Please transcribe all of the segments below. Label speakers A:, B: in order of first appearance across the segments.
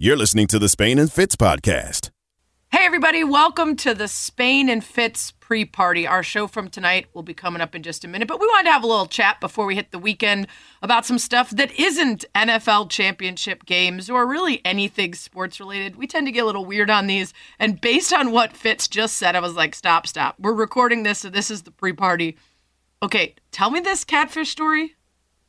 A: You're listening to the Spain and Fitz podcast.
B: Hey, everybody, welcome to the Spain and Fitz pre party. Our show from tonight will be coming up in just a minute, but we wanted to have a little chat before we hit the weekend about some stuff that isn't NFL championship games or really anything sports related. We tend to get a little weird on these, and based on what Fitz just said, I was like, stop, stop. We're recording this, so this is the pre party. Okay, tell me this catfish story.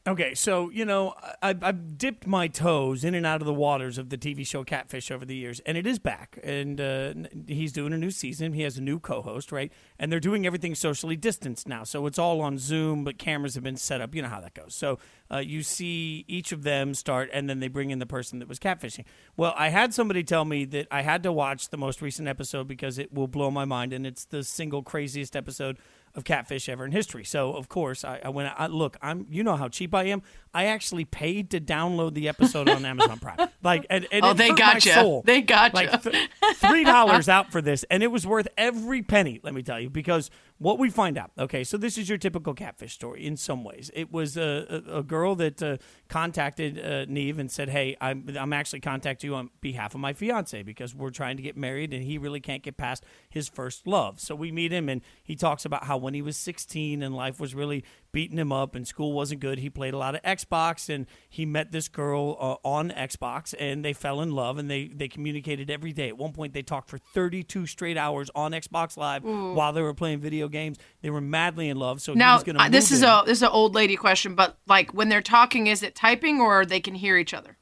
C: Okay, so you know I've, I've, dipped my toes in and out of the waters of the TV show Catfish over the years, and it is back. And uh, he's doing a new season. He has a new co-host, right? And they're doing everything socially distanced now, so it's all on Zoom, but cameras have been set up. You know how that goes. So uh, you see each of them start, and then they bring in the person that was catfishing. Well, I had somebody tell me that I had to watch the most recent episode because it will blow my mind, and it's the single craziest episode of catfish ever in history. So of course I, I went. I, look, I'm. You know how cheap I am. I actually paid to download the episode on Amazon Prime. Like, and, and
B: oh, they got you. They got you.
C: Like th- three dollars out for this, and it was worth every penny. Let me tell you, because what we find out. Okay, so this is your typical catfish story in some ways. It was a, a, a girl that uh, contacted uh, Nev and said, "Hey, I'm I'm actually contacting you on behalf of my fiance because we're trying to get married, and he really can't get past his first love." So we meet him, and he talks about how when he was 16 and life was really beating him up and school wasn't good. He played a lot of Xbox and he met this girl uh, on Xbox and they fell in love and they, they communicated every day. At one point, they talked for 32 straight hours on Xbox Live Ooh. while they were playing video games. They were madly in love. So
B: now this is in. a this is an old lady question, but like when they're talking, is it typing or they can hear each other?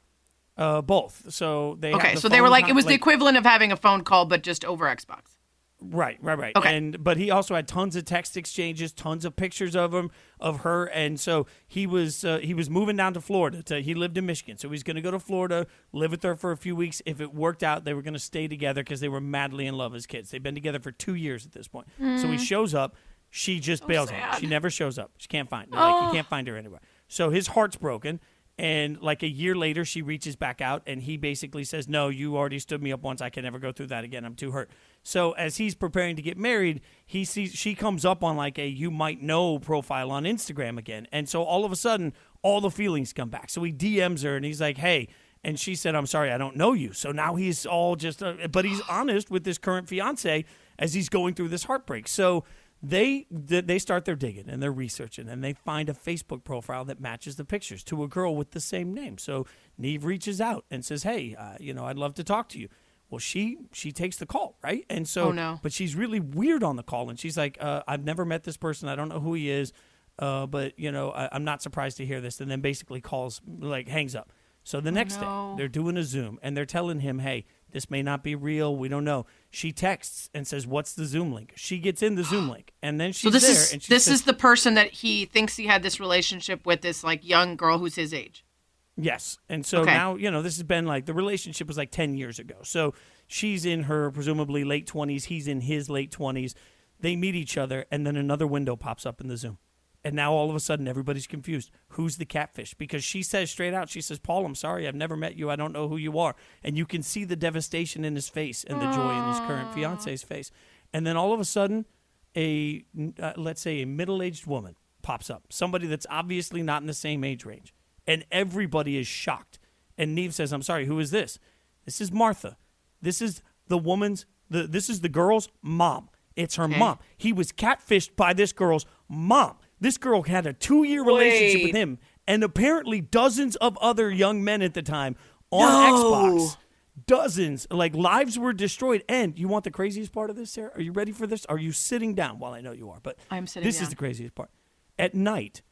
C: Uh, both. So they
B: okay.
C: The
B: so they were like it was like, the equivalent of having a phone call, but just over Xbox.
C: Right, right, right.
B: Okay.
C: And but he also had tons of text exchanges, tons of pictures of him, of her, and so he was uh, he was moving down to Florida. To, he lived in Michigan, so he's going to go to Florida, live with her for a few weeks. If it worked out, they were going to stay together because they were madly in love as kids. They've been together for two years at this point. Mm. So he mm. shows up. She just bails sad. on him. She never shows up. She can't find. Oh. Like you can't find her anywhere. So his heart's broken. And like a year later, she reaches back out, and he basically says, "No, you already stood me up once. I can never go through that again. I'm too hurt." So as he's preparing to get married, he sees she comes up on like a "you might know" profile on Instagram again, and so all of a sudden, all the feelings come back. So he DMs her, and he's like, "Hey." And she said, "I'm sorry, I don't know you." So now he's all just, uh, but he's honest with his current fiance as he's going through this heartbreak. So they they start their digging and they're researching and they find a Facebook profile that matches the pictures to a girl with the same name. So Nev reaches out and says, "Hey, uh, you know, I'd love to talk to you." Well, she she takes the call, right? And so,
B: oh, no.
C: but she's really weird on the call, and she's like, uh, "I've never met this person. I don't know who he is, uh, but you know, I, am not surprised to hear this." And then basically calls, like, hangs up. So the oh, next no. day, they're doing a Zoom, and they're telling him, "Hey, this may not be real. We don't know. She texts and says, "What's the Zoom link?" She gets in the Zoom link, and then she's so
B: this
C: there.
B: Is,
C: and she
B: this
C: says,
B: is the person that he thinks he had this relationship with. This like young girl who's his age.
C: Yes, and so okay. now you know this has been like the relationship was like ten years ago. So she's in her presumably late twenties. He's in his late twenties. They meet each other, and then another window pops up in the Zoom. And now all of a sudden everybody's confused. Who's the catfish? Because she says straight out, she says, Paul, I'm sorry, I've never met you. I don't know who you are. And you can see the devastation in his face and the Aww. joy in his current fiance's face. And then all of a sudden, a uh, let's say a middle-aged woman pops up, somebody that's obviously not in the same age range, and everybody is shocked. And Nev says, "I'm sorry, who is this? This is Martha. This is the woman's. The this is the girl's mom. It's her okay. mom. He was catfished by this girl's mom." This girl had a two year relationship with him and apparently dozens of other young men at the time on no. Xbox. Dozens, like lives were destroyed. And you want the craziest part of this, Sarah? Are you ready for this? Are you sitting down? Well, I know you are, but
B: I'm sitting
C: this
B: down.
C: is the craziest part. At night,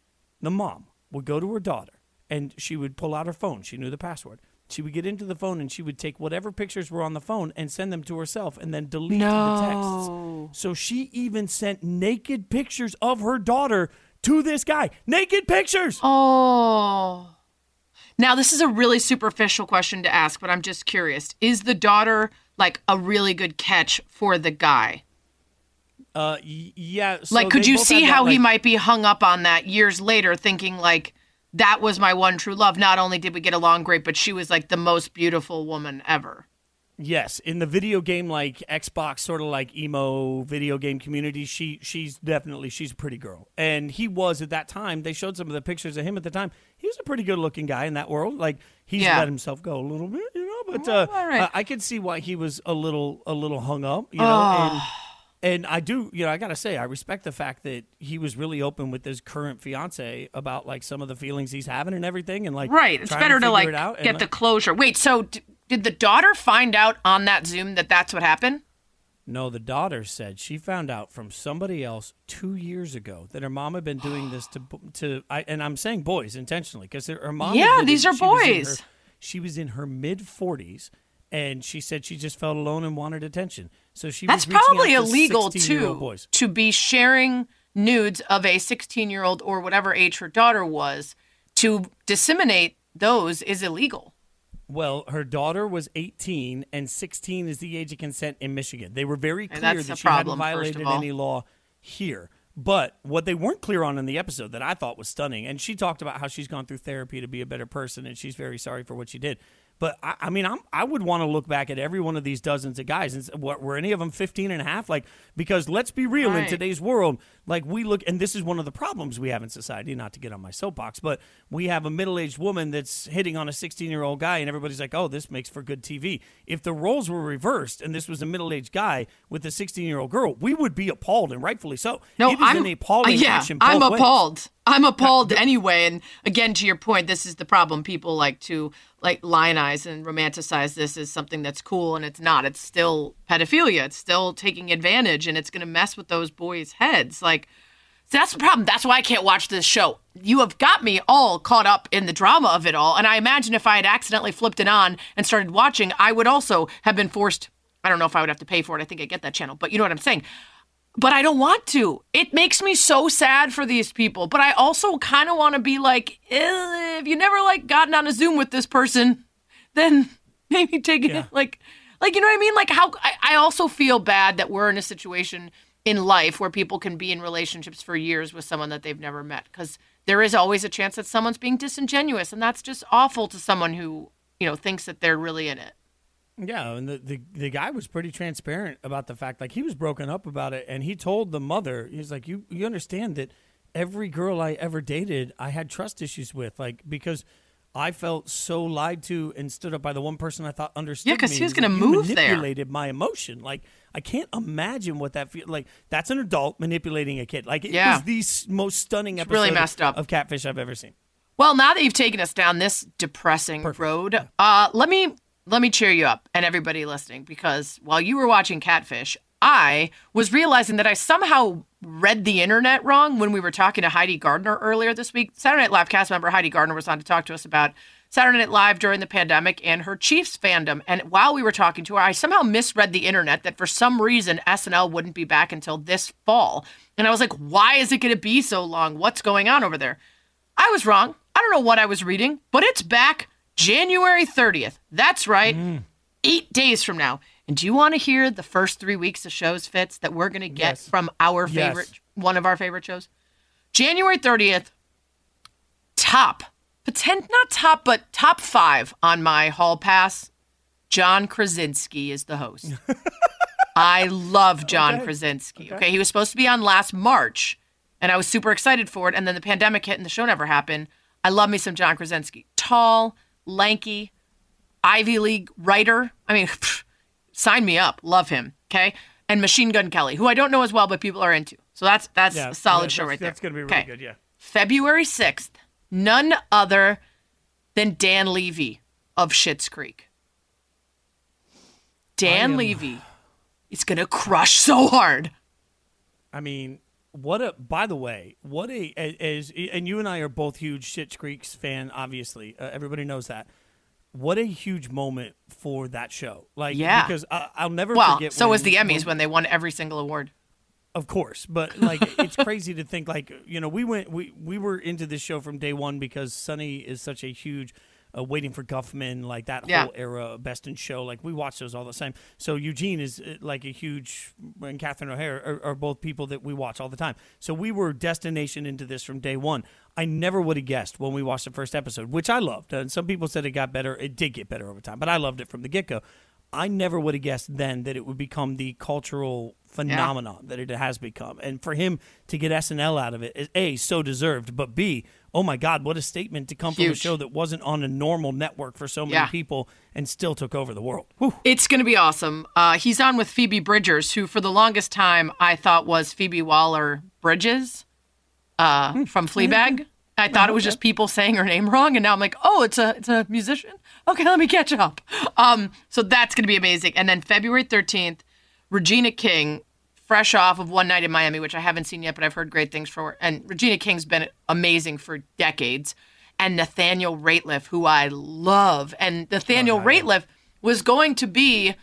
C: the mom would go to her daughter and she would pull out her phone. She knew the password. She would get into the phone and she would take whatever pictures were on the phone and send them to herself and then delete
B: no.
C: the texts. So she even sent naked pictures of her daughter to this guy. Naked pictures.
B: Oh. Now, this is a really superficial question to ask, but I'm just curious. Is the daughter like a really good catch for the guy?
C: Uh, yeah. So
B: like, could you see how that, like, he might be hung up on that years later, thinking like that was my one true love? Not only did we get along great, but she was like the most beautiful woman ever.
C: Yes, in the video game like Xbox sort of like emo video game community, she she's definitely she's a pretty girl. And he was at that time. They showed some of the pictures of him at the time. He was a pretty good looking guy in that world. Like he's
B: Yeah.
C: let himself go a little bit, you know, but uh,
B: right.
C: I, I could see why he was a little a little hung up, you know, and and I do, you know, I got to say I respect the fact that he was really open with his current fiance about like some of the feelings he's having and everything and like
B: Right. It's better to,
C: figure
B: like
C: it out and,
B: get
C: like-
B: the closure. Wait, so d- did the daughter find out on that Zoom that that's what happened?
C: No, the daughter said she found out from somebody else two years ago that her mom had been doing this to to. I, and I'm saying boys intentionally because her mom.
B: Yeah, these are
C: she was
B: boys.
C: her- she was in her mid 40s, and she said she just felt alone and wanted attention. So she
B: That's
C: was
B: probably
C: out to
B: illegal too
C: Boys.
B: to be sharing nudes of a 16 year old or whatever age her daughter was. To disseminate those is illegal.
C: Well, her daughter was 18, and 16 is the age of consent in Michigan. They were very clear that she
B: problem,
C: hadn't violated any law here. But what they weren't clear on in the episode that I thought was stunning, and she talked about how she's gone through therapy to be a better person, and she's very sorry for what she did. But I, I mean, I'm, I would want to look back at every one of these dozens of guys and say, what, were any of them 15 and a half? Like, because let's be real, in today's world, like we look, and this is one of the problems we have in society, not to get on my soapbox, but we have a middle aged woman that's hitting on a 16 year old guy, and everybody's like, oh, this makes for good TV. If the roles were reversed and this was a middle aged guy with a 16 year old girl, we would be appalled, and rightfully so.
B: No,
C: it is
B: I'm
C: an appalling
B: uh, yeah, I'm
C: ways.
B: appalled. I'm appalled anyway. And again, to your point, this is the problem. People like to like lionize and romanticize this as something that's cool, and it's not. It's still pedophilia. It's still taking advantage, and it's going to mess with those boys' heads. Like. See, that's the problem. That's why I can't watch this show. You have got me all caught up in the drama of it all. And I imagine if I had accidentally flipped it on and started watching, I would also have been forced. I don't know if I would have to pay for it. I think I get that channel, but you know what I'm saying but I don't want to. It makes me so sad for these people. But I also kind of want to be like, eh, if you never like gotten on a Zoom with this person, then maybe take it
C: Yeah.
B: like, like you know what I mean? Like how I, I also feel bad that we're in a situation in life where people can be in relationships for years with someone that they've never met because there is always a chance that someone's being disingenuous, and that's just awful to someone who you know thinks that they're really in it.
C: Yeah, and the, the the guy was pretty transparent about the fact, like he was broken up about it, and he told the mother, he's like, "You you understand that every girl I ever dated, I had trust issues with, like because I felt so lied to and stood up by the one person I thought understood
B: Yeah,
C: because
B: he was gonna
C: you
B: move there.
C: manipulated my emotion. Like I can't imagine what that feel like. That's an adult manipulating a kid. Like it
B: Yeah.
C: was the most stunning episode
B: really messed up.
C: of Catfish I've ever seen.
B: Well, now that you've taken us down this depressing road, uh, let me let me cheer you up and everybody listening because while you were watching Catfish, I was realizing that I somehow read the internet wrong when we were talking to Heidi Gardner earlier this week. Saturday Night Live cast member Heidi Gardner was on to talk to us about Saturday Night Live during the pandemic and her Chiefs fandom. And while we were talking to her, I somehow misread the internet that for some reason SNL wouldn't be back until this fall. And I was like, why is it going to be so long? What's going on over there? I was wrong. I don't know what I was reading, but it's back January 30th. That's right. Mm. Eight days from now. And do you want to hear the first three weeks of shows, Fitz, that we're going to get
C: Yes.
B: from our
C: Yes.
B: favorite, one of our favorite shows? January 30th, top, potent, not top, but top five on my hall pass. John Krasinski is the host. I love John Krasinski. Okay. He was supposed to be on last March, and I was super excited for it. And then the pandemic hit, and the show never happened. I love me some John Krasinski. Tall, lanky, Ivy League writer. I mean, sign me up. Love him. Okay. And Machine Gun Kelly, who I don't know as well, but people are into. So that's that's
C: Yeah,
B: a solid
C: yeah,
B: show
C: that's-
B: right there.
C: That's gonna be really
B: Okay.
C: good. Yeah.
B: February 6th, none other than Dan Levy of Schitt's Creek. Dan
C: am-
B: Levy is going to crush so hard.
C: I mean, what a. By the way, what a as and you and I are both huge Schitt's Creek's fan. Obviously, uh, everybody knows that. What a huge moment for that show! Like,
B: Yeah.
C: because I, I'll never
B: Well,
C: forget.
B: so was the Emmys
C: when-
B: when they won every single award.
C: Of course, but like it's crazy to think like you know we went we we were into this show from day one because Sunny is such a huge. Uh, waiting for Guffman, like that
B: Yeah.
C: whole era, Best in Show, like we watch those all the time. So Eugene is uh, like a huge, and Catherine O'Hara are, are both people that we watch all the time. So we were destination into this from day one. I never would have guessed when we watched the first episode, which I loved. And some people said it got better. It did get better over time, but I loved it from the get go. I never would have guessed then that it would become the cultural phenomenon yeah. that it has become. And for him to get SNL out of it is A, so deserved, but B, oh my God, what a statement to come Huge. from a show that wasn't on a normal network for so many yeah. people and still took over the world. Whew.
B: It's going to be awesome. Uh, he's on with Phoebe Bridgers, who for the longest time I thought was Phoebe Waller Bridges uh, hmm. from Fleabag. I thought it was just people saying her name wrong, and now I'm like, oh, it's a it's a musician. Okay, let me catch up. Um, so that's going to be amazing. And then February 13th, Regina King, fresh off of One Night in Miami, which I haven't seen yet, but I've heard great things for. And Regina King's been amazing for decades. And Nathaniel Rateliff, who I love, and Nathaniel oh, Rateliff was going to be.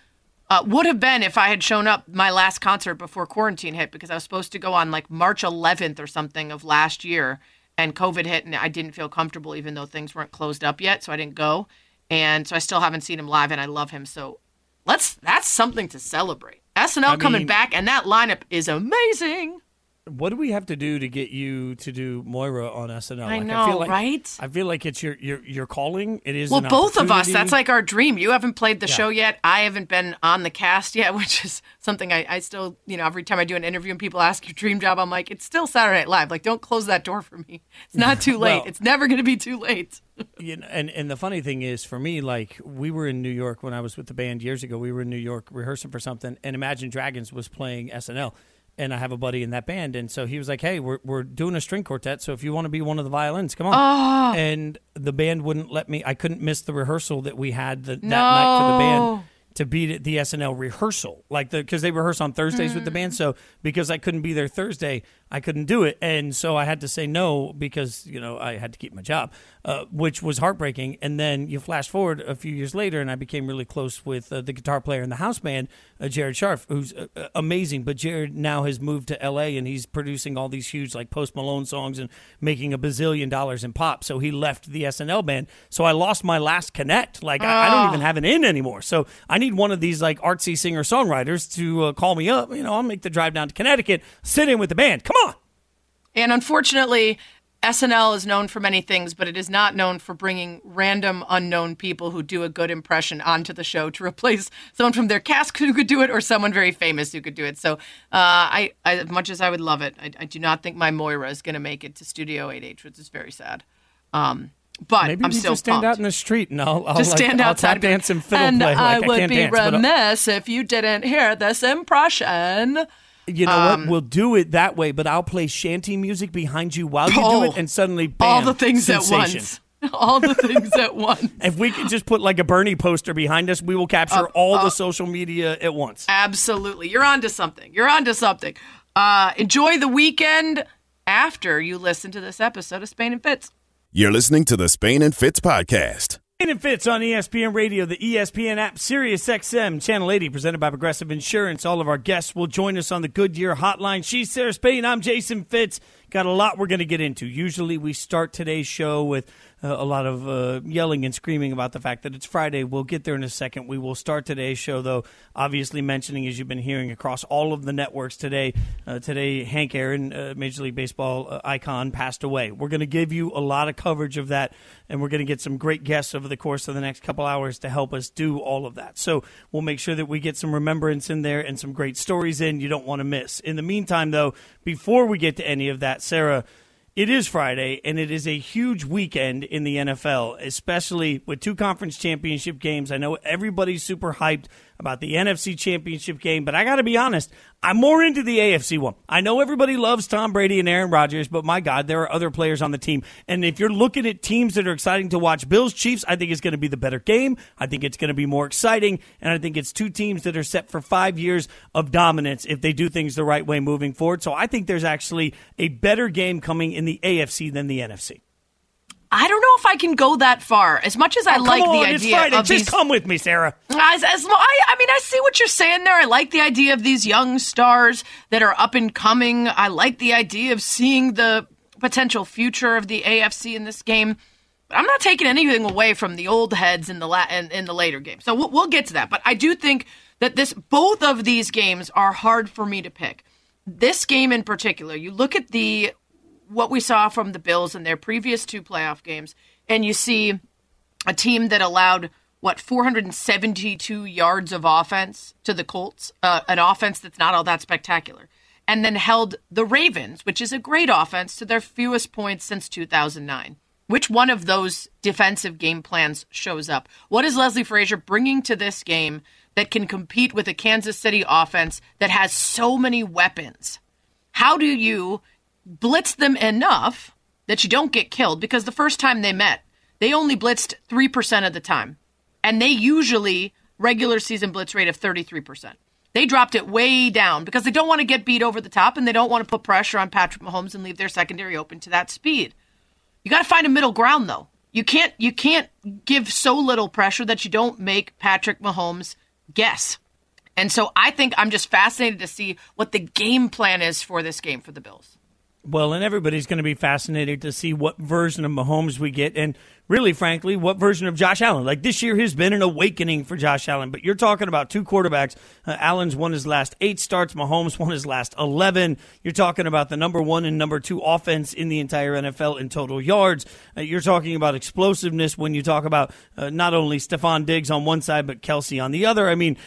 B: Uh, would have been if I had shown up my last concert before quarantine hit because I was supposed to go on like March 11th or something of last year and COVID hit and I didn't feel comfortable even though things weren't closed up yet, so I didn't go. And so I still haven't seen him live and I love him. So let's that's something to celebrate. SNL I coming back and that lineup is amazing.
C: What do we have to do to get you to do Moira on SNL?
B: I like, know, I feel
C: like,
B: right?
C: I feel like it's your your your calling. It is
B: well, both of us. That's like our dream. You haven't played the yeah. show yet. I haven't been on the cast yet, which is something I, I still, you know, every time I do an interview and people ask your dream job, I'm like, it's still Saturday Night Live. Like, don't close that door for me. It's not too late. well, it's never going to be too late.
C: you know, and and the funny thing is, for me, like we were in New York when I was with the band years ago. We were in New York rehearsing for something, and Imagine Dragons was playing SNL and I have a buddy in that band, and so he was like, "Hey, we're we're doing a string quartet, so if you want to be one of the violins, come on."
B: Oh.
C: And the band wouldn't let me. I couldn't miss the rehearsal that we had the, that no. night for the band to be at the SNL rehearsal, like the because they rehearse on Thursdays mm. with the band. Mm. So because I couldn't be there Thursday, I couldn't do it, and so I had to say no because you know I had to keep my job, uh, which was heartbreaking. And then you flash forward a few years later, and I became really close with uh, the guitar player in the house band, uh, Jared Scharff, who's uh, uh, amazing. But Jared now has moved to L.A. and he's producing all these huge like Post Malone songs and making a bazillion dollars in pop. So he left the SNL band. So I lost my last connect. Like I, I, don't even ah. have an in anymore. So I need one of these like artsy singer songwriters to uh, call me up. You know, I'll make the drive down to Connecticut, sit in with the band. Come on.
B: And unfortunately, SNL is known for many things, but it is not known for bringing random unknown people who do a good impression onto the show to replace someone from their cast who could do it or someone very famous who could do it. So, uh, I, I, as much as I would love it, I, I do not think my Moira is going to make it to Studio 8H, which is very sad. Um, but
C: Maybe
B: I'm
C: still
B: just
C: stand
B: pumped.
C: out in the street and I'll, I'll
B: just
C: like,
B: stand
C: I'll
B: outside
C: tap dance and fiddle
B: and
C: play. Like,
B: I would
C: I
B: be
C: dance,
B: remiss if you didn't hear this impression.
C: You know um, what? We'll do it that way, but I'll play shanty music behind you while you oh, do it, and suddenly, bam,
B: all the things
C: sensation.
B: at once. all the things at once.
C: If we could just put like a Bernie poster behind us, we will capture uh, all uh, the social media at once.
B: Absolutely. You're onto something. You're onto something. Uh, enjoy the weekend after you listen to this episode of Spain and Fitz.
A: You're listening to the Spain and Fitz podcast.
C: Spain and Fitz on ESPN Radio, the ESPN app, Sirius XM, Channel 80, presented by Progressive Insurance. All of our guests will join us on the Goodyear Hotline. She's Sarah Spain. I'm Jason Fitz. Got a lot we're going to get into. Usually we start today's show with a lot of uh, yelling and screaming about the fact that it's Friday. We'll get there in a second. We will start today's show, though, obviously mentioning, as you've been hearing across all of the networks today, uh, today Hank Aaron, uh, Major League Baseball uh, icon, passed away. We're going to give you a lot of coverage of that, and we're going to get some great guests over the course of the next couple hours to help us do all of that. So we'll make sure that we get some remembrance in there and some great stories in you don't want to miss. In the meantime, though, before we get to any of that, Sarah, it is Friday, and it is a huge weekend in the NFL, especially with two conference championship games. I know everybody's super hyped about the NFC championship game, but I got to be honest, I'm more into the AFC one. I know everybody loves Tom Brady and Aaron Rodgers, but my God, there are other players on the team. And if you're looking at teams that are exciting to watch, Bills Chiefs, I think it's going to be the better game. I think it's going to be more exciting. And I think it's two teams that are set for five years of dominance if they do things the right way moving forward. So I think there's actually a better game coming in the AFC than the NFC.
B: I don't know if I can go that far. As much as I
C: oh,
B: like
C: on,
B: the idea
C: Friday.
B: of
C: just
B: these,
C: come with me, Sarah.
B: As, as I, I mean, I see what you're saying there. I like the idea of these young stars that are up and coming. I like the idea of seeing the potential future of the AFC in this game. But I'm not taking anything away from the old heads in the la- in, in the later game. So we'll, we'll get to that. But I do think that this both of these games are hard for me to pick. This game in particular, you look at the what we saw from the Bills in their previous two playoff games, and you see a team that allowed what 472 yards of offense to the Colts, uh, an offense that's not all that spectacular, and then held the Ravens, which is a great offense, to their fewest points since 2009. Which one of those defensive game plans shows up? What is Leslie Frazier bringing to this game that can compete with a Kansas City offense that has so many weapons? How do you blitz them enough that you don't get killed? Because the first time they met, they only blitzed 3% of the time. And they usually regular season blitz rate of 33%. They dropped it way down because they don't want to get beat over the top and they don't want to put pressure on Patrick Mahomes and leave their secondary open to that speed. You got to find a middle ground though. You can't you can't give so little pressure that you don't make Patrick Mahomes guess. And so I think I'm just fascinated to see what the game plan is for this game for the Bills.
C: Well, and everybody's going to be fascinated to see what version of Mahomes we get. And really, frankly, what version of Josh Allen. Like this year has been an awakening for Josh Allen, but you're talking about two quarterbacks. Uh, Allen's won his last eight starts, Mahomes won his last 11. You're talking about the number one and number two offense in the entire NFL in total yards. Uh, you're talking about explosiveness when you talk about uh, not only Stefon Diggs on one side, but Kelce on the other. I mean,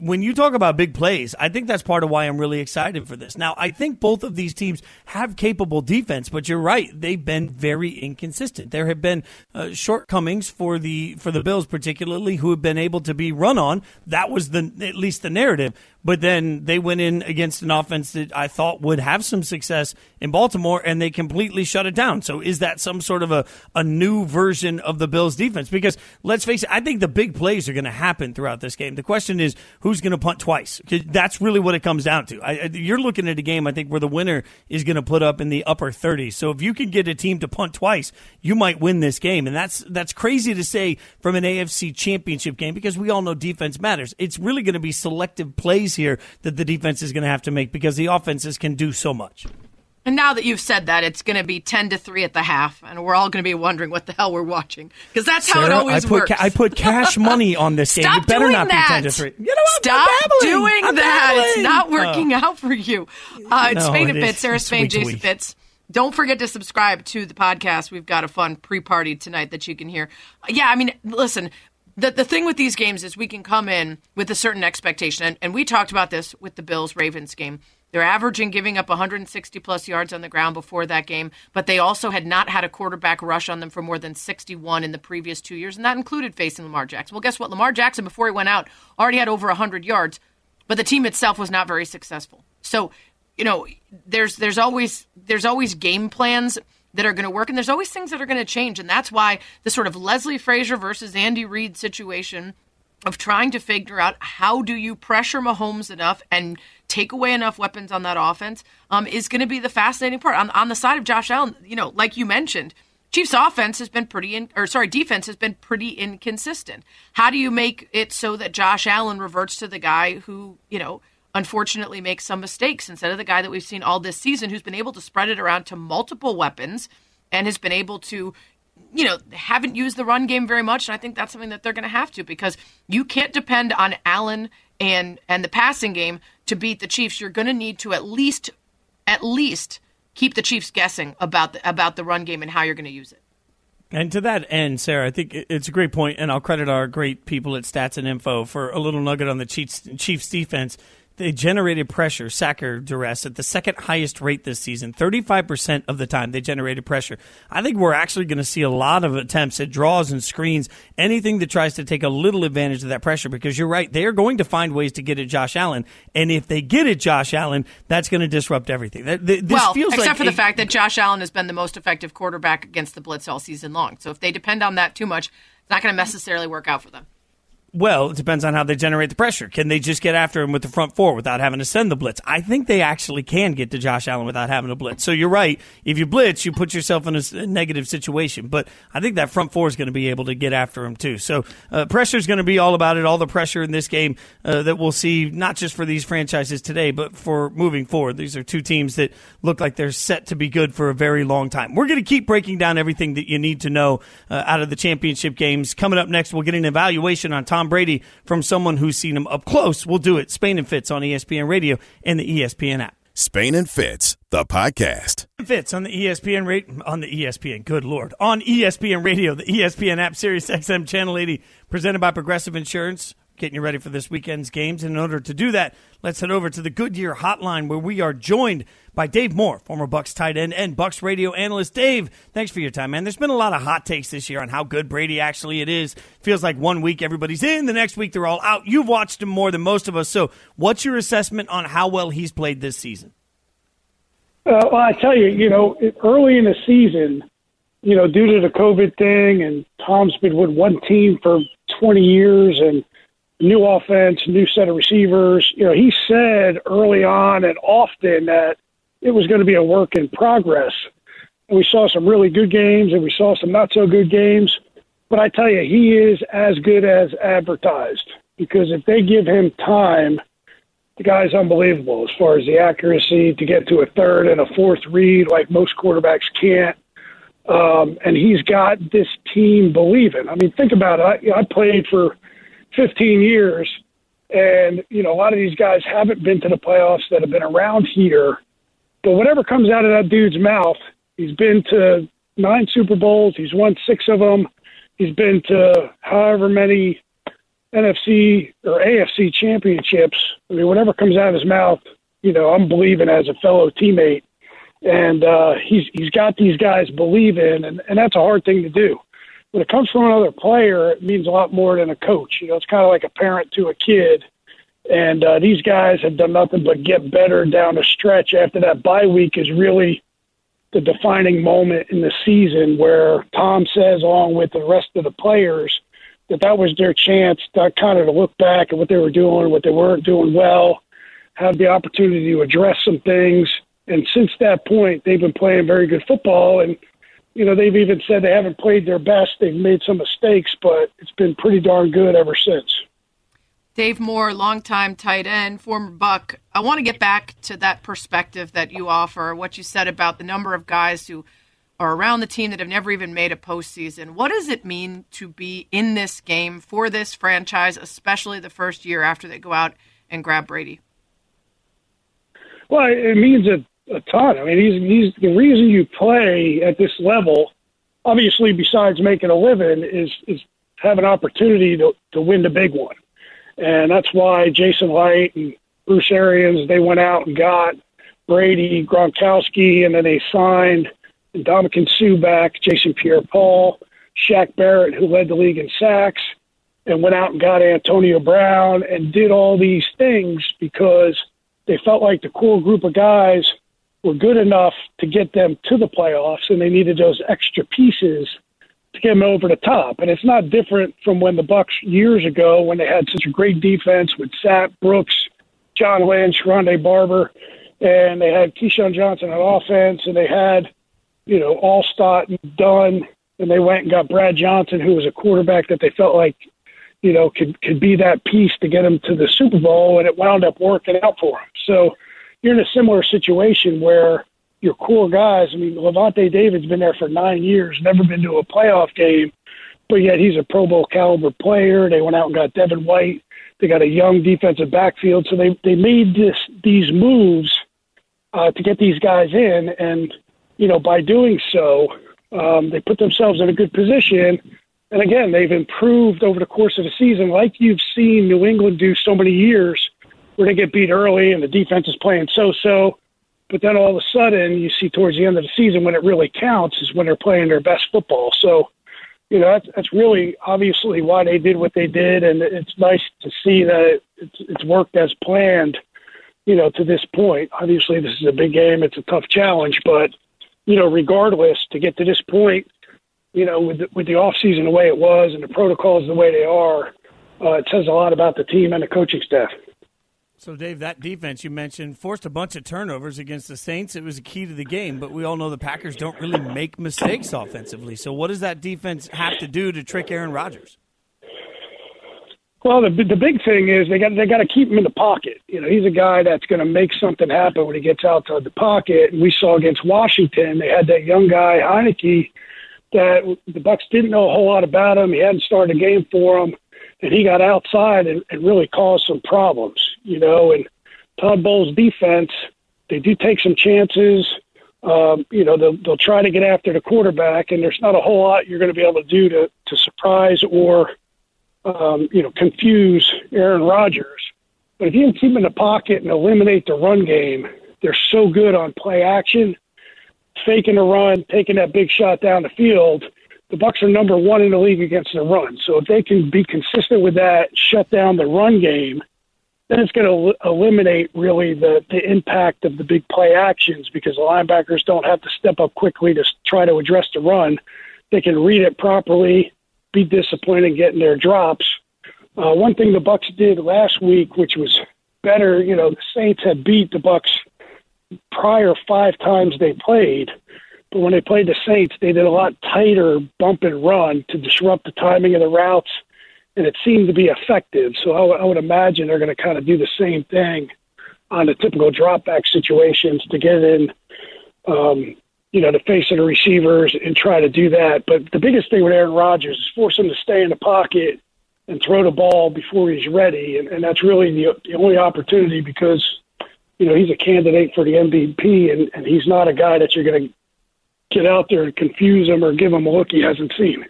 C: when you talk about big plays, I think that's part of why I'm really excited for this. Now, I think both of these teams have capable defense, but you're right. They've been very inconsistent. There have been uh, shortcomings for the for the Bills, particularly who have been able to be run on. That was the at least the narrative. But then they went in against an offense that I thought would have some success in Baltimore, and they completely shut it down. So is that some sort of a, a new version of the Bills defense? Because let's face it, I think the big plays are going to happen throughout this game. The question is who's going to punt twice? That's really what it comes down to. I, you're looking at a game, I think, where the winner is going to put up in the upper 30s. So if you can get a team to punt twice, you might win this game. And that's that's crazy to say from an AFC championship game because we all know defense matters. It's really going to be selective plays here that the defense is going to have to make because the offenses can do so much.
B: And now that you've said that, it's going to be ten to three at the half, and we're all going to be wondering what the hell we're watching because that's
C: Sarah,
B: how it always
C: I put
B: works.
C: Ca- I put cash money on this game.
B: Stop
C: It better
B: doing
C: not
B: that.
C: be ten to three. You know what?
B: Stop
C: I'm babbling.
B: doing
C: I'm
B: that. It's not working out for you. Uh, it's
C: No,
B: Spain and. Fitz, Sarah
C: It's
B: Spain, Jason. Fitz. Don't forget to subscribe to the podcast. We've got a fun pre-party tonight that you can hear. Yeah, I mean, listen. The, the thing with these games is we can come in with a certain expectation, and, and we talked about this with the Bills Ravens game. They're averaging giving up 160 plus yards on the ground before that game, but they also had not had a quarterback rush on them for more than 61 in the previous two years, and that included facing Lamar Jackson. Well, guess what? Lamar Jackson, before he went out, already had over 100 yards, but the team itself was not very successful. So, you know, there's there's always there's always game plans that are going to work, and there's always things that are going to change, and that's why the sort of Leslie Frazier versus Andy Reid situation of trying to figure out how do you pressure Mahomes enough and take away enough weapons on that offense um, is going to be the fascinating part. On, on the side of Josh Allen, you know, like you mentioned, Chiefs offense has been pretty in, or sorry, defense has been pretty inconsistent. How do you make it so that Josh Allen reverts to the guy who, you know, unfortunately makes some mistakes instead of the guy that we've seen all this season who's been able to spread it around to multiple weapons and has been able to you know, haven't used the run game very much, and I think that's something that they're going to have to because you can't depend on Allen and and the passing game to beat the Chiefs. You're going to need to at least at least keep the Chiefs guessing about the, about the run game and how you're going to use it.
C: And to that end, Sarah, I think it's a great point, and I'll credit our great people at Stats and Info for a little nugget on the Chiefs, Chiefs defense. They generated pressure, sacker duress, at the second highest rate this season. 35% of the time they generated pressure. I think we're actually going to see a lot of attempts at draws and screens, anything that tries to take a little advantage of that pressure, because you're right. They are going to find ways to get at Josh Allen. And if they get at Josh Allen, that's going to disrupt everything. This
B: well, except
C: like
B: for the
C: a-
B: fact that Josh Allen has been the most effective quarterback against the blitz all season long. So if they depend on that too much, it's not going to necessarily work out for them.
C: Well, it depends on how they generate the pressure. Can they just get after him with the front four without having to send the blitz? I think they actually can get to Josh Allen without having to blitz. So you're right. If you blitz, you put yourself in a negative situation. But I think that front four is going to be able to get after him too. So uh, pressure is going to be all about it. All the pressure in this game uh, that we'll see, not just for these franchises today, but for moving forward. These are two teams that look like they're set to be good for a very long time. We're going to keep breaking down everything that you need to know uh, out of the championship games. Coming up next, we'll get an evaluation on Tom Brady from someone who's seen him up close. We'll do it. Spain and Fitz on ESPN Radio and the ESPN app.
A: Spain and Fitz, the podcast.
C: Fitz on the ESPN rate on the ESPN. Good lord, on ESPN Radio, the ESPN app, Sirius XM Channel 80, presented by Progressive Insurance. Getting you ready for this weekend's games. And in order to do that, let's head over to the Goodyear Hotline, where we are joined by Dave Moore, former Bucs tight end and Bucs radio analyst. Dave, thanks for your time, man. There's been a lot of hot takes this year on how good Brady actually it is. Feels like one week everybody's in, the next week they're all out. You've watched him more than most of us. So, what's your assessment on how well he's played this season?
D: Uh, well, I tell you, you know, early in the season, you know, due to the COVID thing, and Tom's been with one team for 20 years, and new offense, new set of receivers. You know, he said early on and often that it was going to be a work in progress. We saw some really good games and we saw some not so good games. But I tell you, he is as good as advertised because if they give him time, the guy's unbelievable as far as the accuracy to get to a third and a fourth read like most quarterbacks can't. Um, and he's got this team believing. I mean, think about it. I, I played for 15 years, and you know a lot of these guys haven't been to the playoffs that have been around here. But whatever comes out of that dude's mouth, he's been to nine Super Bowls. He's won six of them. He's been to however many NFC or AFC championships. I mean, whatever comes out of his mouth, you know, I'm believing as a fellow teammate, and uh, he's he's got these guys believing, and and that's a hard thing to do when it comes from another player, it means a lot more than a coach. You know, it's kind of like a parent to a kid. And uh, these guys have done nothing but get better down the stretch. After that bye week is really the defining moment in the season where Tom says, along with the rest of the players, that that was their chance to kind of to look back at what they were doing, what they weren't doing well, have the opportunity to address some things. And since that point, they've been playing very good football. And you know, they've even said they haven't played their best. They've made some mistakes, but it's been pretty darn good ever since.
B: Dave Moore, longtime tight end, former Buc. I want to get back to that perspective that you offer, what you said about the number of guys who are around the team that have never even made a postseason. What does it mean to be in this game for this franchise, especially the first year after they go out and grab Brady?
D: Well, it means a a ton. I mean, he's he's the reason you play at this level. Obviously, besides making a living, is is have an opportunity to to win the big one, and that's why Jason Licht and Bruce Arians they went out and got Brady, Gronkowski, and then they signed Ndamukong Suh back, Jason Pierre-Paul, Shaq Barrett, who led the league in sacks, and went out and got Antonio Brown and did all these things because they felt like the core group of guys were good enough to get them to the playoffs, and they needed those extra pieces them over the top. And it's not different from when the Bucs years ago, when they had such a great defense with Sapp, Brooks, John Lynch, Rondé Barber, and they had Keyshawn Johnson on offense, and they had, you know, Alstott and Dunn, and they went and got Brad Johnson, who was a quarterback that they felt like, you know, could could be that piece to get them to the Super Bowl, and it wound up working out for them. So you're in a similar situation where your core guys, I mean, Lavonte David's been there for nine years, never been to a playoff game, but yet he's a Pro Bowl caliber player. They went out and got Devin White. They got a young defensive backfield, so they they made this these moves uh, to get these guys in, and you know by doing so, um, they put themselves in a good position. And again, they've improved over the course of the season, like you've seen New England do so many years where they get beat early and the defense is playing so so. But then all of a sudden, you see towards the end of the season when it really counts is when they're playing their best football. So, you know, that's, that's really obviously why they did what they did. And it's nice to see that it's, it's worked as planned, you know, to this point. Obviously, this is a big game, it's a tough challenge. But, you know, regardless, to get to this point, you know, with the, with the off season the way it was and the protocols the way they are, uh, it says a lot about the team and the coaching staff.
C: So, Dave, that defense you mentioned forced a bunch of turnovers against the Saints. It was a key to the game, but we all know the Packers don't really make mistakes offensively. So, what does that defense have to do to trick Aaron Rodgers?
D: Well, the the big thing is they got they got to keep him in the pocket. You know, he's a guy that's going to make something happen when he gets outside the pocket. And we saw against Washington, they had that young guy Heinicke that the Bucs didn't know a whole lot about him. He hadn't started a game for him and he got outside and, and really caused some problems, you know. And Todd Bowles' defense They do take some chances. Um, you know, they'll, they'll try to get after the quarterback, and there's not a whole lot you're going to be able to do to, to surprise or, um, you know, confuse Aaron Rodgers. But if you can keep in the pocket and eliminate the run game, they're so good on play action, faking a run, taking that big shot down the field. The Bucs are number one in the league against the run. So if they can be consistent with that, shut down the run game – then it's going to eliminate really the, the impact of the big play actions because the linebackers don't have to step up quickly to try to address the run. They can read it properly, be disciplined, and get their drops. Uh, one thing the Bucs did last week, which was better, you know, the Saints had beat the Bucs prior five times they played, but when they played the Saints, they did a lot tighter bump and run to disrupt the timing of the routes and it seemed to be effective. So I, would imagine they're going to kind of do the same thing on the typical drop back situations to get in, um, you know, the face of the receivers and try to do that. But the biggest thing with Aaron Rodgers is force him to stay in the pocket and throw the ball before he's ready, and, and that's really the, the only opportunity because you know he's a candidate for the MVP, and, and he's not a guy that you're going to get out there and confuse him or give him a look he hasn't seen.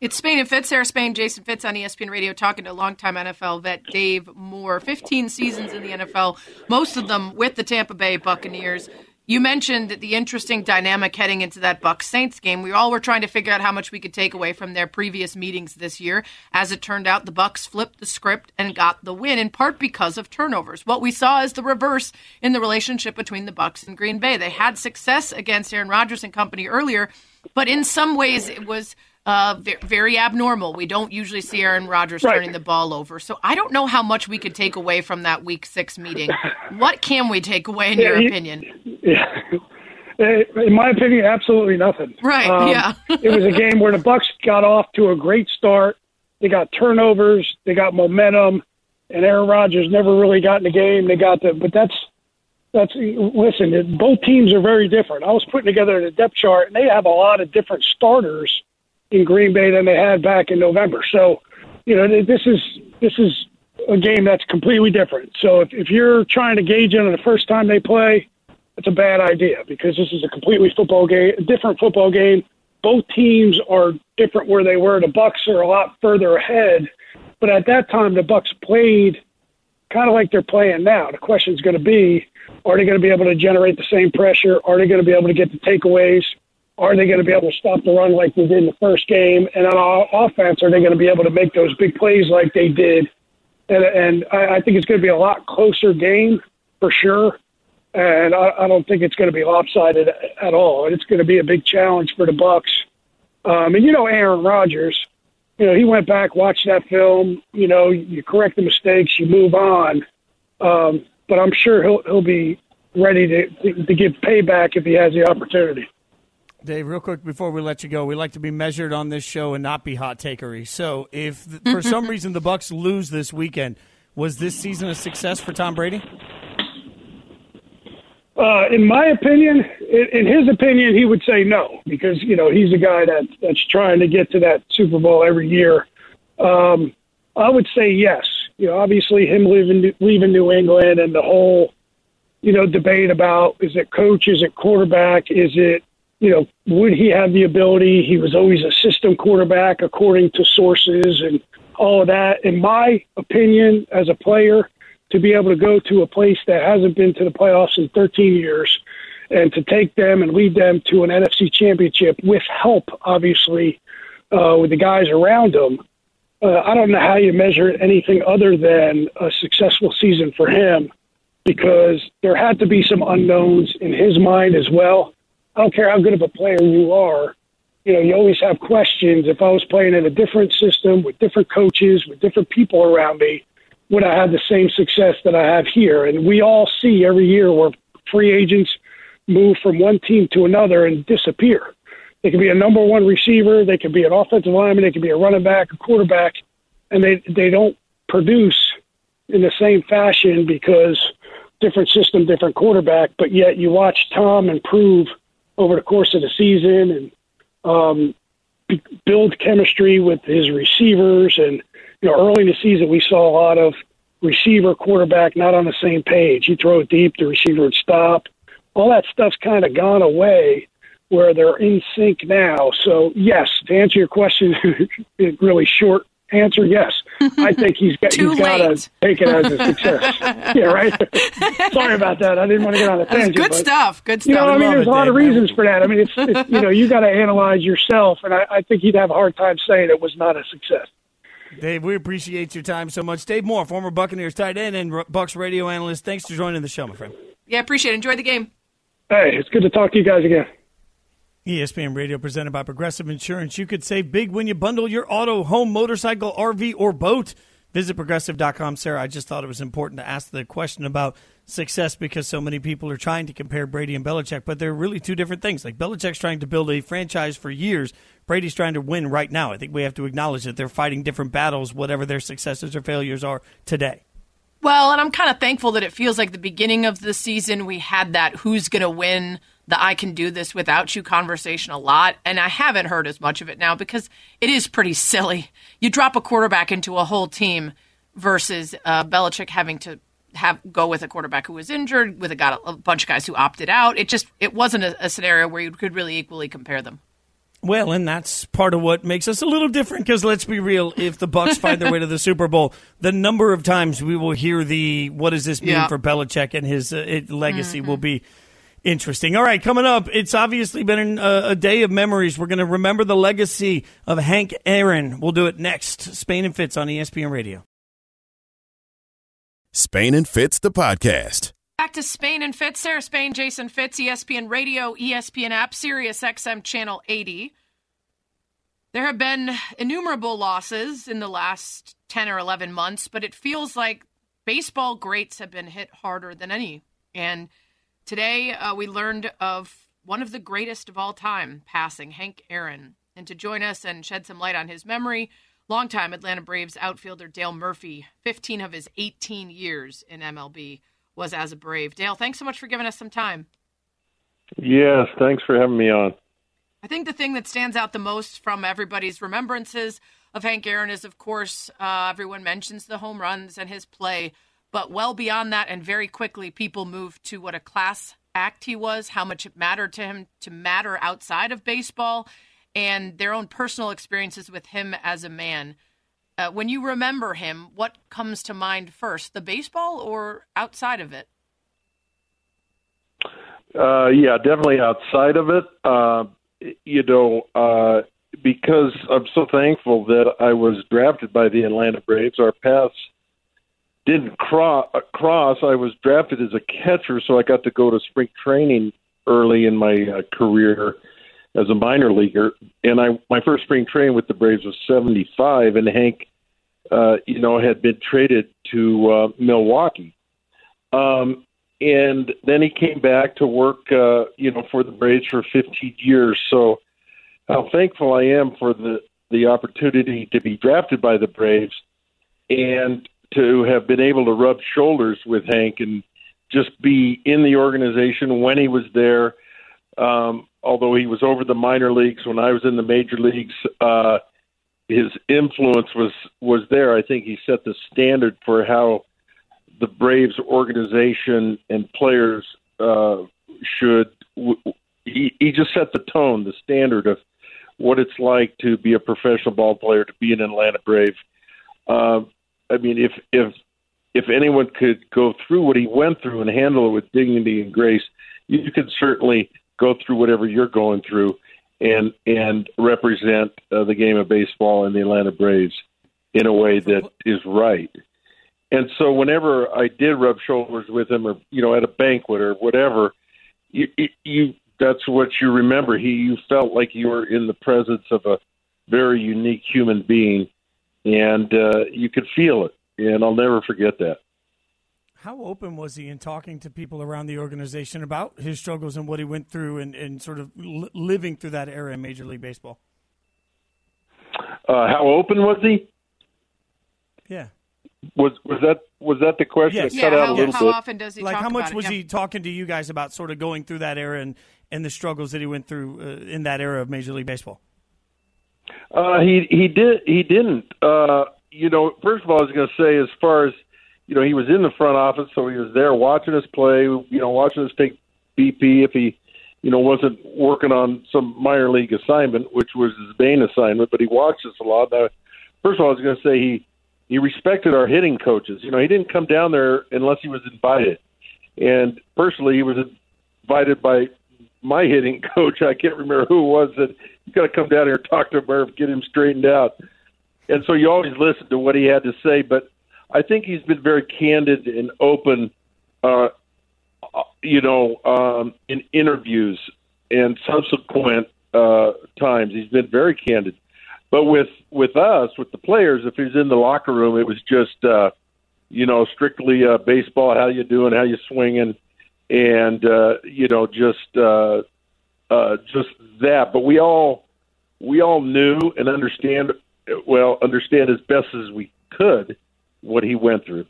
B: It's Spain and Fitz. Sarah Spain, Jason Fitz on ESPN Radio, talking to a longtime NFL vet Dave Moore. 15 seasons in the NFL, most of them with the Tampa Bay Buccaneers. You mentioned the interesting dynamic heading into that Bucs Saints game. We all were trying to figure out how much we could take away from their previous meetings this year. As it turned out, the Bucs flipped the script and got the win in part because of turnovers. What we saw is the reverse in the relationship between the Bucs and Green Bay. They had success against Aaron Rodgers and company earlier, but in some ways it was uh, very abnormal. We don't usually see Aaron Rodgers right. turning the ball over. So I don't know how much we could take away from that Week Six meeting. what can we take away, in yeah, your he, opinion?
D: Yeah. In my opinion, absolutely nothing.
B: Right. Um, yeah.
D: it was a game where the Bucs got off to a great start. They got turnovers. They got momentum, and Aaron Rodgers never really got in the game. They got the, but that's that's listen. Both teams are very different. I was putting together the depth chart, and they have a lot of different starters in Green Bay than they had back in November. So, you know, this is this is a game that's completely different. So if, if you're trying to gauge on the first time they play, it's a bad idea because this is a completely football game, a different football game. Both teams are different where they were. The Bucs are a lot further ahead, but at that time the Bucs played kind of like they're playing now. The question is going to be: Are they going to be able to generate the same pressure? Are they going to be able to get the takeaways? Are they going to be able to stop the run like they did in the first game? And on offense, are they going to be able to make those big plays like they did? And, and I, I think it's going to be a lot closer game for sure. And I, I don't think it's going to be lopsided at all. It's going to be a big challenge for the Bucs. Um, and you know, Aaron Rodgers, you know, he went back, watched that film. You know, you correct the mistakes, you move on. Um, but I'm sure he'll he'll be ready to to give payback if he has the opportunity.
C: Dave, real quick before we let you go, we like to be measured on this show and not be hot takery. So, if for some reason the Bucs lose this weekend, was this season a success for Tom Brady?
D: Uh, in my opinion, in, his opinion, he would say no because you know he's a guy that that's trying to get to that Super Bowl every year. Um, I would say yes. You know, obviously him leaving leaving New England and the whole you know debate about is it coach, is it quarterback, is it you know, would he have the ability? He was always a system quarterback, according to sources and all of that. In my opinion, as a player, to be able to go to a place that hasn't been to the playoffs in 13 years and to take them and lead them to an NFC championship with help, obviously, uh, with the guys around him. Uh, I don't know how you measure anything other than a successful season for him because there had to be some unknowns in his mind as well I don't care how good of a player you are. You know, you always have questions. If I was playing in a different system with different coaches, with different people around me, would I have the same success that I have here? And we all see every year where free agents move from one team to another and disappear. They could be a number one receiver, they could be an offensive lineman, they could be a running back, a quarterback, and they they don't produce in the same fashion because different system, different quarterback. But yet you watch Tom improve over the course of the season and um, build chemistry with his receivers. And you know, early in the season, we saw a lot of receiver quarterback not on the same page. He throw it deep, the receiver would stop. All that stuff's kind of gone away where they're in sync now. So yes, to answer your question, really short answer, yes. I think he's got he's got to take it as a success. yeah, right. Sorry about that. I didn't want to get on a tangent.
B: Good
D: but,
B: stuff. Good stuff.
D: You know, I,
B: I
D: mean, there's
C: it,
D: a lot
C: Dave,
D: of reasons for that. I mean, it's, it's you know, you got to analyze yourself, and I, I think he'd have a hard time saying it was not a success.
C: Dave, we appreciate your time so much. Dave Moore, former Buccaneers tight end and Bucs radio analyst. Thanks for joining the show, my friend.
B: Yeah, appreciate it. Enjoy the game.
D: Hey, it's good to talk to you guys again.
C: ESPN Radio presented by Progressive Insurance. You could save big when you bundle your auto, home, motorcycle, RV, or boat. Visit progressive.com. Sarah, I just thought it was important to ask the question about success because so many people are trying to compare Brady and Belichick, but they're really two different things. Like Belichick's trying to build a franchise for years, Brady's trying to win right now. I think we have to acknowledge that they're fighting different battles, whatever their successes or failures are today.
B: Well, and I'm kind of thankful that it feels like the beginning of the season we had that who's going to win the I can do this without you conversation a lot. And I haven't heard as much of it now because it is pretty silly. You drop a quarterback into a whole team versus uh, Belichick having to have go with a quarterback who was injured, with a, got a, a bunch of guys who opted out. It just it wasn't a, a scenario where you could really equally compare them.
C: Well, and that's part of what makes us a little different because let's be real, if the Bucs find their way to the Super Bowl, the number of times we will hear the what does this mean
B: Yeah.
C: for Belichick and his uh, it, legacy will be interesting. All right, coming up, it's obviously been a, uh, a day of memories. We're going to remember the legacy of Hank Aaron. We'll do it next. Spain and Fitz on ESPN Radio.
A: Spain and Fitz, the podcast.
B: Back to Spain and Fitz. Sarah Spain, Jason Fitz, ESPN Radio, ESPN app, Sirius XM Channel 80. There have been innumerable losses in the last 10 or 11 months, but it feels like baseball greats have been hit harder than any. And today uh, we learned of one of the greatest of all time passing, Hank Aaron. And to join us and shed some light on his memory, longtime Atlanta Braves outfielder Dale Murphy, 15 of his 18 years in MLB was as a Brave. Dale, thanks so much for giving us some time.
E: Yes, thanks for having me on.
B: I think the thing that stands out the most from everybody's remembrances of Hank Aaron is, of course, uh, everyone mentions the home runs and his play, but well beyond that, and very quickly, people move to what a class act he was, how much it mattered to him to matter outside of baseball, and their own personal experiences with him as a man. Uh, when you remember him, what comes to mind first, the baseball or outside of it?
E: Uh, yeah, definitely outside of it. Uh, you know, uh, because I'm so thankful that I was drafted by the Atlanta Braves. Our paths didn't cro- uh, cross. I was drafted as a catcher, so I got to go to spring training early in my uh, career as a minor leaguer. And I my first spring training with the Braves was '75, and Hank, uh, you know, had been traded to uh, Milwaukee. Um, and then he came back to work, uh, you know, for the Braves for 15 years. So, how thankful I am for the the opportunity to be drafted by the Braves and to have been able to rub shoulders with Hank and just be in the organization when he was there. Um, although he was over the minor leagues when I was in the major leagues, uh, his influence was was there. I think he set the standard for how the Braves organization and players uh, should. W- he, he just set the tone, the standard of what it's like to be a professional ball player, to be an Atlanta Brave. Uh, I mean, if if if anyone could go through what he went through and handle it with dignity and grace, you could certainly go through whatever you're going through and and represent uh, the game of baseball and the Atlanta Braves in a way that is right. And so whenever I did rub shoulders with him, or you know, at a banquet or whatever, you, you that's what you remember. He you felt like you were in the presence of a very unique human being, and uh, you could feel it. And I'll never forget that.
C: How open was he in talking to people around the organization about his struggles and what he went through and, and sort of li- living through that era in Major League Baseball?
E: Uh, how open was he?
C: Yeah.
E: Was was that was that the question?
C: Yes.
E: It
B: Yeah,
E: cut out a
B: how,
E: little
B: how
E: bit.
B: often does he
C: like
B: talk
C: how much
B: about it?
C: was
B: Yeah.
C: he talking to you guys about sort of going through that era and, and the struggles that he went through uh, in that era of Major League Baseball?
E: Uh, he he did he didn't. Uh, you know, first of all, I was going to say as far as you know, he was in the front office, so he was there watching us play. You know, watching us take BP if he, you know, wasn't working on some minor league assignment, which was his main assignment. But he watched us a lot. Now, first of all, I was going to say he he respected our hitting coaches. You know, he didn't come down there unless he was invited. And personally, he was invited by my hitting coach. I can't remember who it was that got to come down here and talk to Murph, get him straightened out. And so you always listen to what he had to say. But I think he's been very candid and open, uh, you know, um, in interviews and subsequent uh, times. He's been very candid. But with with us, with the players, if he's in the locker room, it was just, uh, you know, strictly uh, baseball. How you doing? How you swinging? And uh, you know, just uh, uh, just that. But we all we all knew and understand well understand as best as we could what he went through.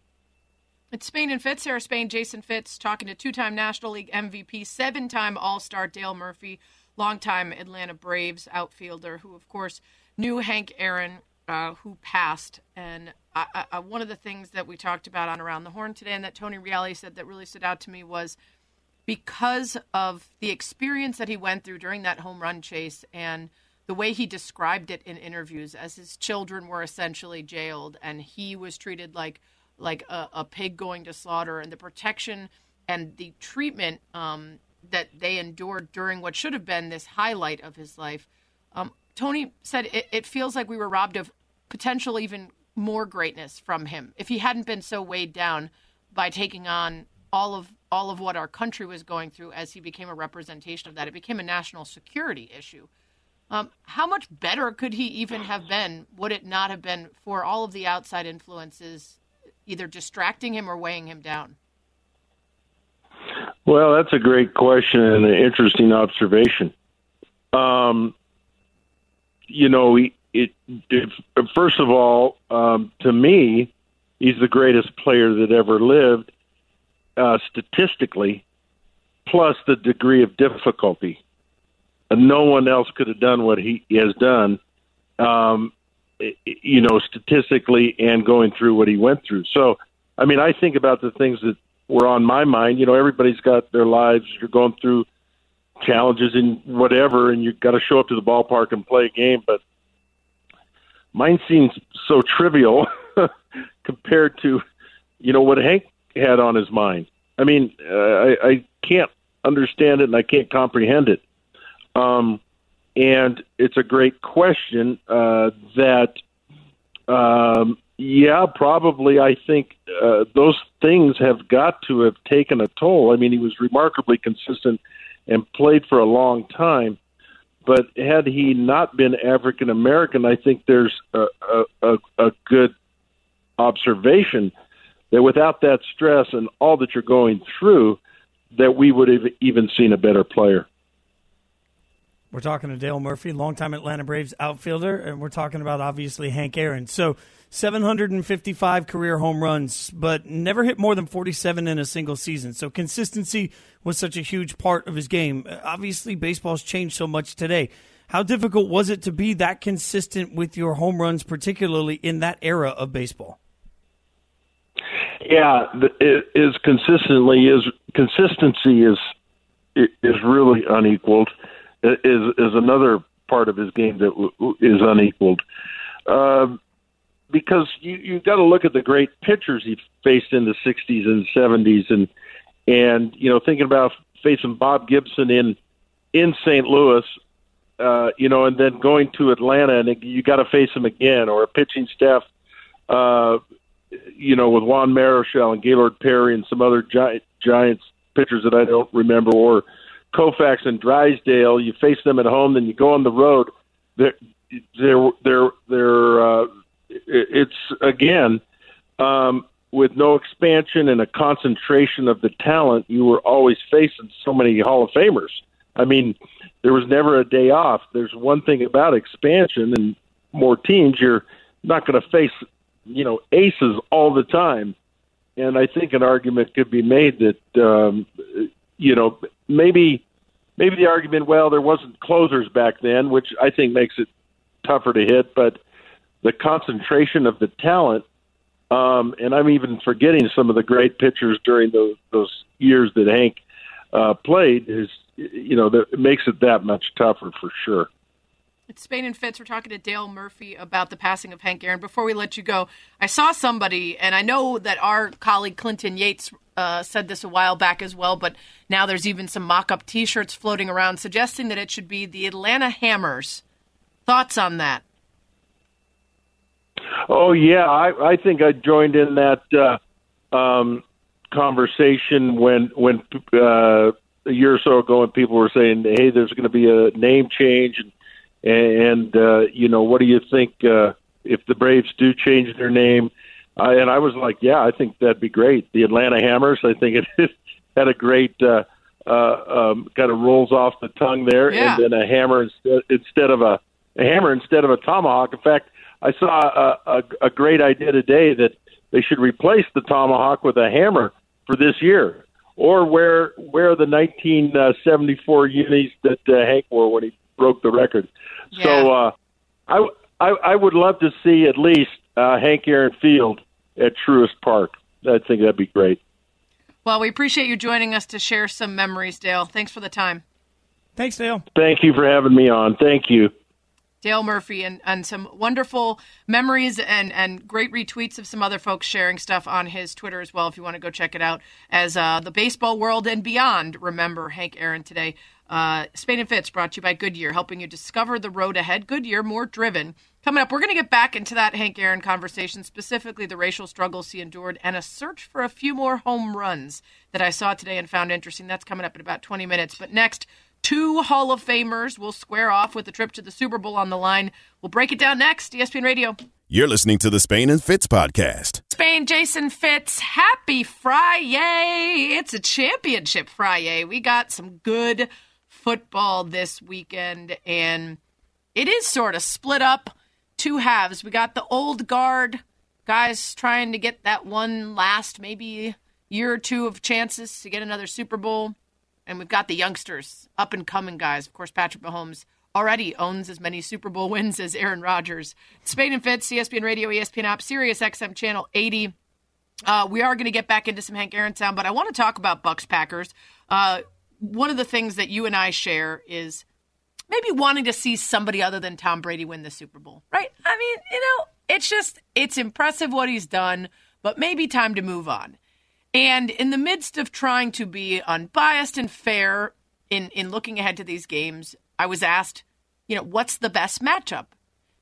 B: It's Spain and Fitz. Sarah Spain, Jason Fitz, talking to two-time National League MVP, seven-time All-Star Dale Murphy, longtime Atlanta Braves outfielder, who of course knew Hank Aaron, uh, who passed. And I, I, one of the things that we talked about on Around the Horn today, and that Tony Reali said that really stood out to me was because of the experience that he went through during that home run chase and the way he described it in interviews as his children were essentially jailed and he was treated like like a, a pig going to slaughter and the protection and the treatment um, that they endured during what should have been this highlight of his life um, tony said it, it feels like we were robbed of potential even more greatness from him. If he hadn't been so weighed down by taking on all of all of what our country was going through as he became a representation of that it became a national security issue um, how much better could he even have been? Would it not have been for all of the outside influences either distracting him or weighing him down?
E: Well, that's a great question and an interesting observation. Um, you know, it, it, first of all, um, to me, he's the greatest player that ever lived, uh, statistically, plus the degree of difficulty no one else could have done what he has done, um, you know, statistically and going through what he went through. So, I mean, I think about the things that were on my mind. You know, everybody's got their lives. You're going through challenges and whatever, and you've got to show up to the ballpark and play a game. But mine seems so trivial compared to, you know, what Hank had on his mind. I mean, uh, I, I can't understand it and I can't comprehend it. Um, and it's a great question uh, that, um, yeah, probably I think uh, those things have got to have taken a toll. I mean, he was remarkably consistent and played for a long time. But had he not been African American, I think there's a, a, a good observation that without that stress and all that you're going through, that we would have even seen a better player.
C: We're talking to Dale Murphy, longtime Atlanta Braves outfielder, and we're talking about obviously Hank Aaron. So, 755 career home runs, but never hit more than 47 in a single season. So, consistency was such a huge part of his game. Obviously, baseball's changed so much today. How difficult was it to be that consistent with your home runs, particularly in that era of baseball?
E: Yeah, it is consistently is consistency is is really unequaled is is another part of his game that is unequaled. Uh, because you you got to look at the great pitchers he faced in the '60s and '70s, and and you know thinking about facing Bob Gibson in in St. Louis, uh, you know, and then going to Atlanta, and you got to face him again, or a pitching staff, uh, you know, with Juan Marichal and Gaylord Perry and some other giant Giants pitchers that I don't remember, or Koufax and Drysdale. You face them at home, then you go on the road. They're they're they're they're. Uh, it's again um, with no expansion and a concentration of the talent. You were always facing so many Hall of Famers. I mean, there was never a day off. There's one thing about expansion and more teams. You're not going to face you know aces all the time. And I think an argument could be made that um, you know, maybe maybe the argument, well, there wasn't closers back then, which I think makes it tougher to hit, but the concentration of the talent Um, and I'm even forgetting some of the great pitchers during those those years that Hank uh, played. Is you know that makes it that much tougher for sure.
B: It's Spain and Fitz. We're talking to Dale Murphy about the passing of Hank Aaron. Before we let you go, I saw somebody, and I know that our colleague Clinton Yates uh, said this a while back as well, but now there's even some mock up t shirts floating around suggesting that it should be the Atlanta Hammers. Thoughts on that?
E: Oh yeah, I, I think I joined in that uh, um, conversation when when uh, a year or so ago, when people were saying, "Hey, there's going to be a name change," and and uh, you know, what do you think uh, if the Braves do change their name? Uh, and I was like, "Yeah, I think that'd be great." The Atlanta Hammers, I think it had a great uh, uh, um, kind of rolls off the tongue there,
B: Yeah.
E: and then a hammer instead instead of a, a hammer instead of a tomahawk. In fact, I saw a, a, a great idea today that they should replace the tomahawk with a hammer for this year, or wear wear the 1974 unis that uh, Hank wore when he broke the record.
B: Yeah.
E: So uh, I, I I would love to see at least uh, Hank Aaron Field at Truist Park. I think that'd be great.
B: Well, we appreciate you joining us to share some memories, Dale. Thanks for the time.
C: Thanks, Dale.
E: Thank you for having me on. Thank you.
B: Dale Murphy and, and some wonderful memories and, and great retweets of some other folks sharing stuff on his Twitter as well. If you want to go check it out, as uh, the baseball world and beyond remember Hank Aaron today. Uh, Spain and Fitz brought to you by Goodyear, helping you discover the road ahead. Goodyear, more driven. Coming up, we're going to get back into that Hank Aaron conversation, specifically the racial struggles he endured and a search for a few more home runs that I saw today and found interesting. That's coming up in about 20 minutes. But next, Two Hall of Famers will square off with a trip to the Super Bowl on the line. We'll break it down next. ESPN Radio.
A: You're listening to the Spain and Fitz podcast.
B: Spain, Jason Fitz, happy Friday. It's a championship Friday. We got some good football this weekend, and it is sort of split up two halves. We got the old guard guys trying to get that one last maybe year or two of chances to get another Super Bowl. And we've got the youngsters, up and coming guys. Of course, Patrick Mahomes already owns as many Super Bowl wins as Aaron Rodgers. Spain and Fitz, ESPN Radio, ESPN app, Sirius XM channel 80. Uh, we are going to get back into some Hank Aaron sound, but I want to talk about Bucs Packers. Uh, one of the things that you and I share is maybe wanting to see somebody other than Tom Brady win the Super Bowl, right? I mean, you know, it's just it's impressive what he's done, but maybe time to move on. And in the midst of trying to be unbiased and fair in in looking ahead to these games, I was asked, you know, what's the best matchup?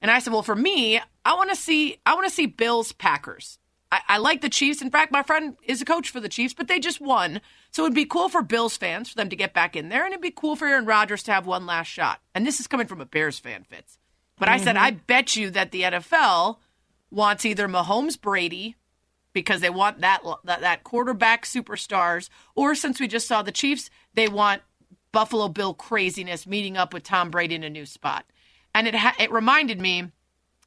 B: And I said, well, for me, I want to see I want to see Bills Packers. I, I like the Chiefs. In fact, my friend is a coach for the Chiefs, but they just won. So it'd be cool for Bills fans for them to get back in there, and it'd be cool for Aaron Rodgers to have one last shot. And this is coming from a Bears fan, Fitz. But I said, mm-hmm. I bet you that the NFL wants either Mahomes Brady because they want that, that that quarterback superstars, or since we just saw the Chiefs, they want Buffalo Bill craziness meeting up with Tom Brady in a new spot. And it ha- it reminded me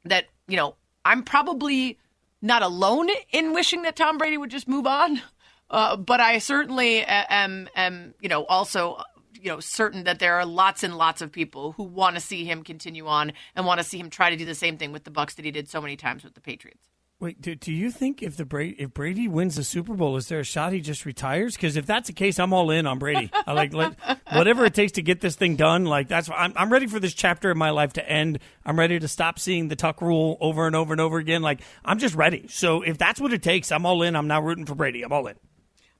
B: that you know I'm probably not alone in wishing that Tom Brady would just move on, uh, but I certainly am am you know also you know certain that there are lots and lots of people who want to see him continue on and want to see him try to do the same thing with the Bucs that he did so many times with the Patriots.
C: Wait, do, do you think if the Brady if Brady wins the Super Bowl, is there a shot he just retires? Because if that's the case, I'm all in on Brady. I like let, whatever it takes to get this thing done. Like that's I'm I'm ready for this chapter of my life to end. I'm ready to stop seeing the Tuck rule over and over and over again. Like I'm just ready. So if that's what it takes, I'm all in. I'm now rooting for Brady. I'm all in.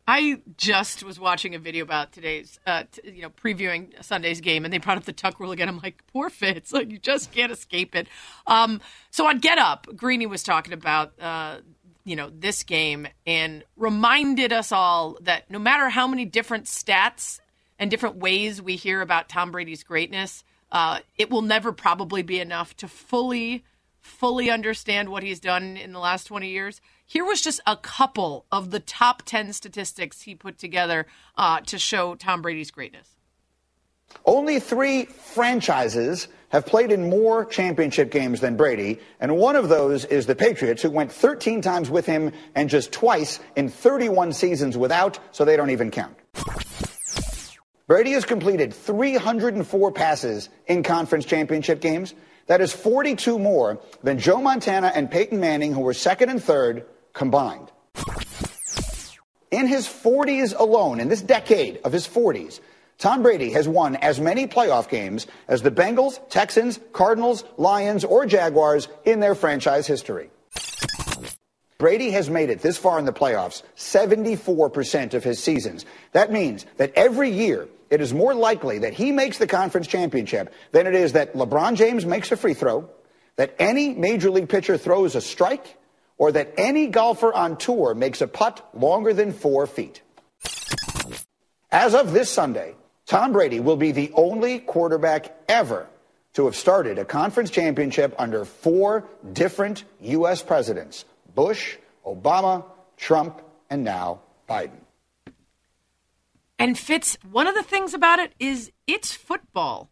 B: I just was watching a video about today's, uh, t- you know, previewing Sunday's game, and they brought up the Tuck rule again. I'm like, poor Fitz, like you just can't escape it. Um, so on Get Up, Greeny was talking about, uh, you know, this game and reminded us all that no matter how many different stats and different ways we hear about Tom Brady's greatness, uh, it will never probably be enough to fully fully understand what he's done in the last 20 years. Here was just a couple of the top 10 statistics he put together uh, to show Tom Brady's greatness.
F: Only three franchises have played in more championship games than Brady, and one of those is the Patriots, who went 13 times with him and just twice in 31 seasons without, so they don't even count. Brady has completed 304 passes in conference championship games. That is 42 more than Joe Montana and Peyton Manning, who were second and third combined. In his 40s alone, in this decade of his 40s, Tom Brady has won as many playoff games as the Bengals, Texans, Cardinals, Lions, or Jaguars in their franchise history. Brady has made it this far in the playoffs 74% of his seasons. That means that every year it is more likely that he makes the conference championship than it is that LeBron James makes a free throw, that any major league pitcher throws a strike, or that any golfer on tour makes a putt longer than four feet. As of this Sunday, Tom Brady will be the only quarterback ever to have started a conference championship under four different U.S. presidents Bush, Obama, Trump, and now Biden.
B: And Fitz, one of the things about it is it's football.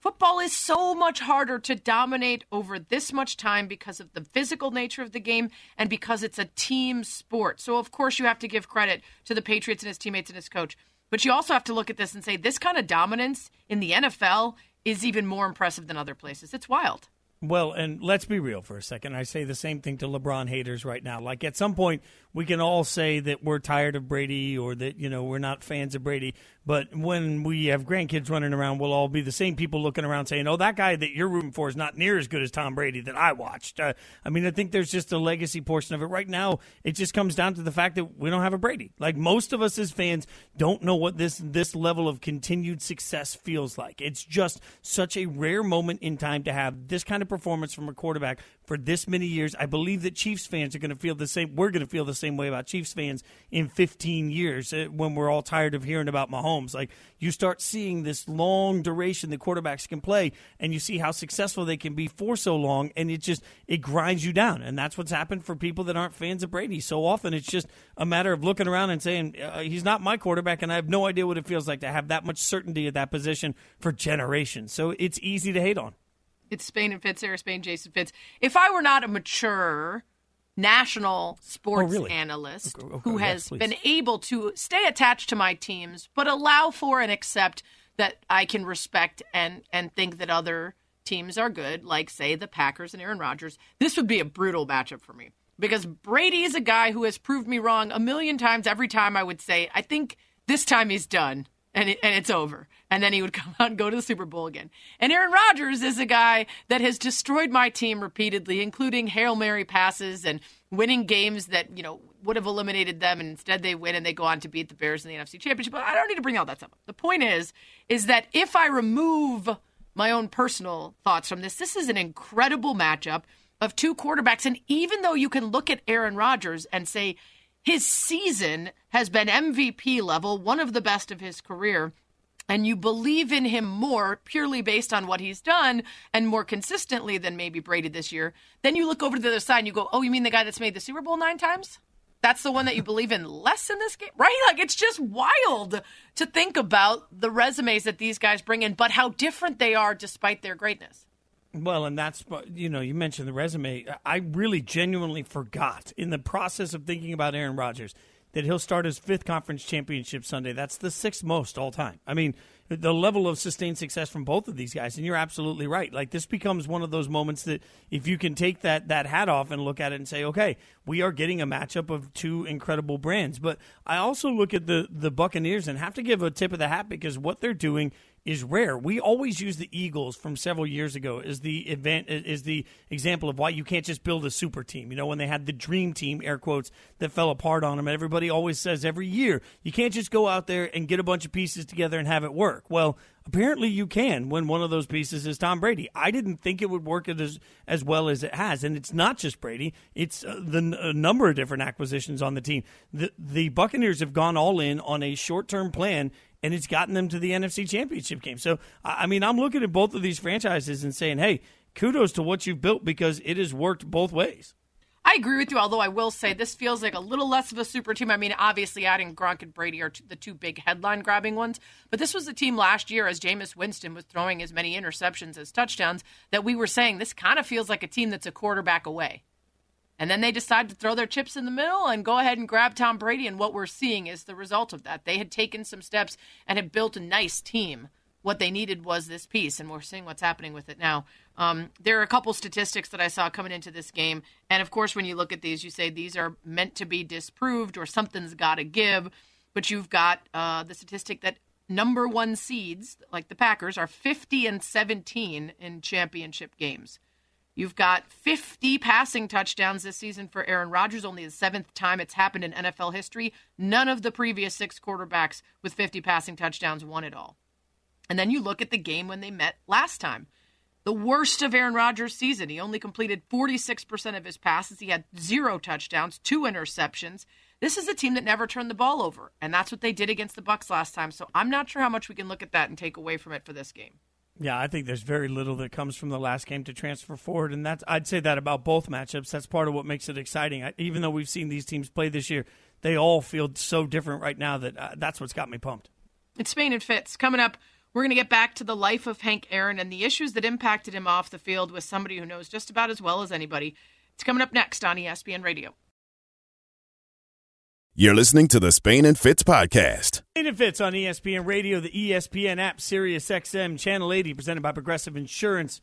B: Football is so much harder to dominate over this much time because of the physical nature of the game and because it's a team sport. So, of course, you have to give credit to the Patriots and his teammates and his coach. But you also have to look at this and say this kind of dominance in the NFL is even more impressive than other places. It's wild.
C: Well, and let's be real for a second. I say the same thing to LeBron haters right now. Like at some point, we can all say that we're tired of Brady or that you know we're not fans of Brady. But when we have grandkids running around, we'll all be the same people looking around saying, "Oh, that guy that you're rooting for is not near as good as Tom Brady that I watched." Uh, I mean, I think there's just a legacy portion of it. Right now, it just comes down to the fact that we don't have a Brady. Like most of us as fans don't know what this this level of continued success feels like. It's just such a rare moment in time to have this kind of performance from a quarterback for this many years. I believe that Chiefs fans are going to feel the same. We're going to feel the same way about Chiefs fans in 15 years uh, when we're all tired of hearing about Mahomes. Like you start seeing this long duration that quarterbacks can play, and you see how successful they can be for so long, and it just it grinds you down. And that's what's happened for people that aren't fans of Brady. So often it's just a matter of looking around and saying uh, he's not my quarterback, and I have no idea what it feels like to have that much certainty at that position for generations. So it's easy to hate on.
B: It's Spain and Fitz, Sarah Spain, Jason Fitz. If I were not a mature national sports
C: Oh, really?
B: analyst
C: Okay, okay,
B: who has
C: please.
B: been able to stay attached to my teams, but allow for and accept that I can respect and and think that other teams are good, like say the Packers and Aaron Rodgers, this would be a brutal matchup for me. Because Brady is a guy who has proved me wrong a million times every time I would say, I think this time he's done and, it, and it's over. And then he would come out and go to the Super Bowl again. And Aaron Rodgers is a guy that has destroyed my team repeatedly, including Hail Mary passes and winning games that, you know, would have eliminated them and instead they win and they go on to beat the Bears in the NFC Championship. But I don't need to bring all that stuff up. The point is, is that if I remove my own personal thoughts from this, this is an incredible matchup of two quarterbacks. And even though you can look at Aaron Rodgers and say his season has been MVP level, one of the best of his career, and you believe in him more purely based on what he's done and more consistently than maybe Brady this year, then you look over to the other side and you go, oh, you mean the guy that's made the Super Bowl nine times? That's the one that you believe in less in this game, right? Like it's just wild to think about the resumes that these guys bring in, but how different they are despite their greatness.
C: Well, and that's you know you mentioned the resume. I really genuinely forgot in the process of thinking about Aaron Rodgers that he'll start his fifth conference championship Sunday. That's the sixth most all time. I mean, the level of sustained success from both of these guys, and you're absolutely right. Like this becomes one of those moments that if you can take that that hat off and look at it and say, okay, we are getting a matchup of two incredible brands. But I also look at the the Buccaneers and have to give a tip of the hat because what they're doing is rare. We always use the Eagles from several years ago as the event is the example of why you can't just build a super team. You know, when they had the dream team, air quotes, that fell apart on them, everybody always says every year you can't just go out there and get a bunch of pieces together and have it work. Well, apparently you can when one of those pieces is Tom Brady. I didn't think it would work as as well as it has, and it's not just Brady; it's uh, the a number of different acquisitions on the team. The the Buccaneers have gone all in on a short term plan and it's gotten them to the NFC Championship game. So, I mean, I'm looking at both of these franchises and saying, hey, kudos to what you've built because it has worked both ways.
B: I agree with you, although I will say this feels like a little less of a super team. I mean, obviously, adding Gronk and Brady are t- the two big headline grabbing ones, but this was the team last year as Jameis Winston was throwing as many interceptions as touchdowns that we were saying this kind of feels like a team that's a quarterback away. And then they decided to throw their chips in the middle and go ahead and grab Tom Brady. And what we're seeing is the result of that. They had taken some steps and had built a nice team what they needed was this piece, and we're seeing what's happening with it now. Um, there are a couple statistics that I saw coming into this game, and of course, when you look at these, you say these are meant to be disproved or something's got to give. But you've got uh, the statistic that number one seeds, like the Packers, are 50 and 17 in championship games. You've got 50 passing touchdowns this season for Aaron Rodgers, only the seventh time it's happened in NFL history. None of the previous six quarterbacks with 50 passing touchdowns won it all. And then you look at the game when they met last time. The worst of Aaron Rodgers' season. He only completed 46% of his passes. He had zero touchdowns, two interceptions. This is a team that never turned the ball over, and that's what they did against the Bucs last time. So I'm not sure how much we can look at that and take away from it for this game.
C: Yeah, I think there's very little that comes from the last game to transfer forward, and that's I'd say that about both matchups. That's part of what makes it exciting. I, even though we've seen these teams play this year, they all feel so different right now that uh, that's what's got me pumped.
B: It's Spain and Fitz coming up. We're going to get back to the life of Hank Aaron and the issues that impacted him off the field with somebody who knows just about as well as anybody. It's coming up next on ESPN Radio.
A: You're listening to the Spain and Fitz podcast.
C: Spain and Fitz on ESPN Radio, the ESPN app, Sirius XM, Channel 80, presented by Progressive Insurance.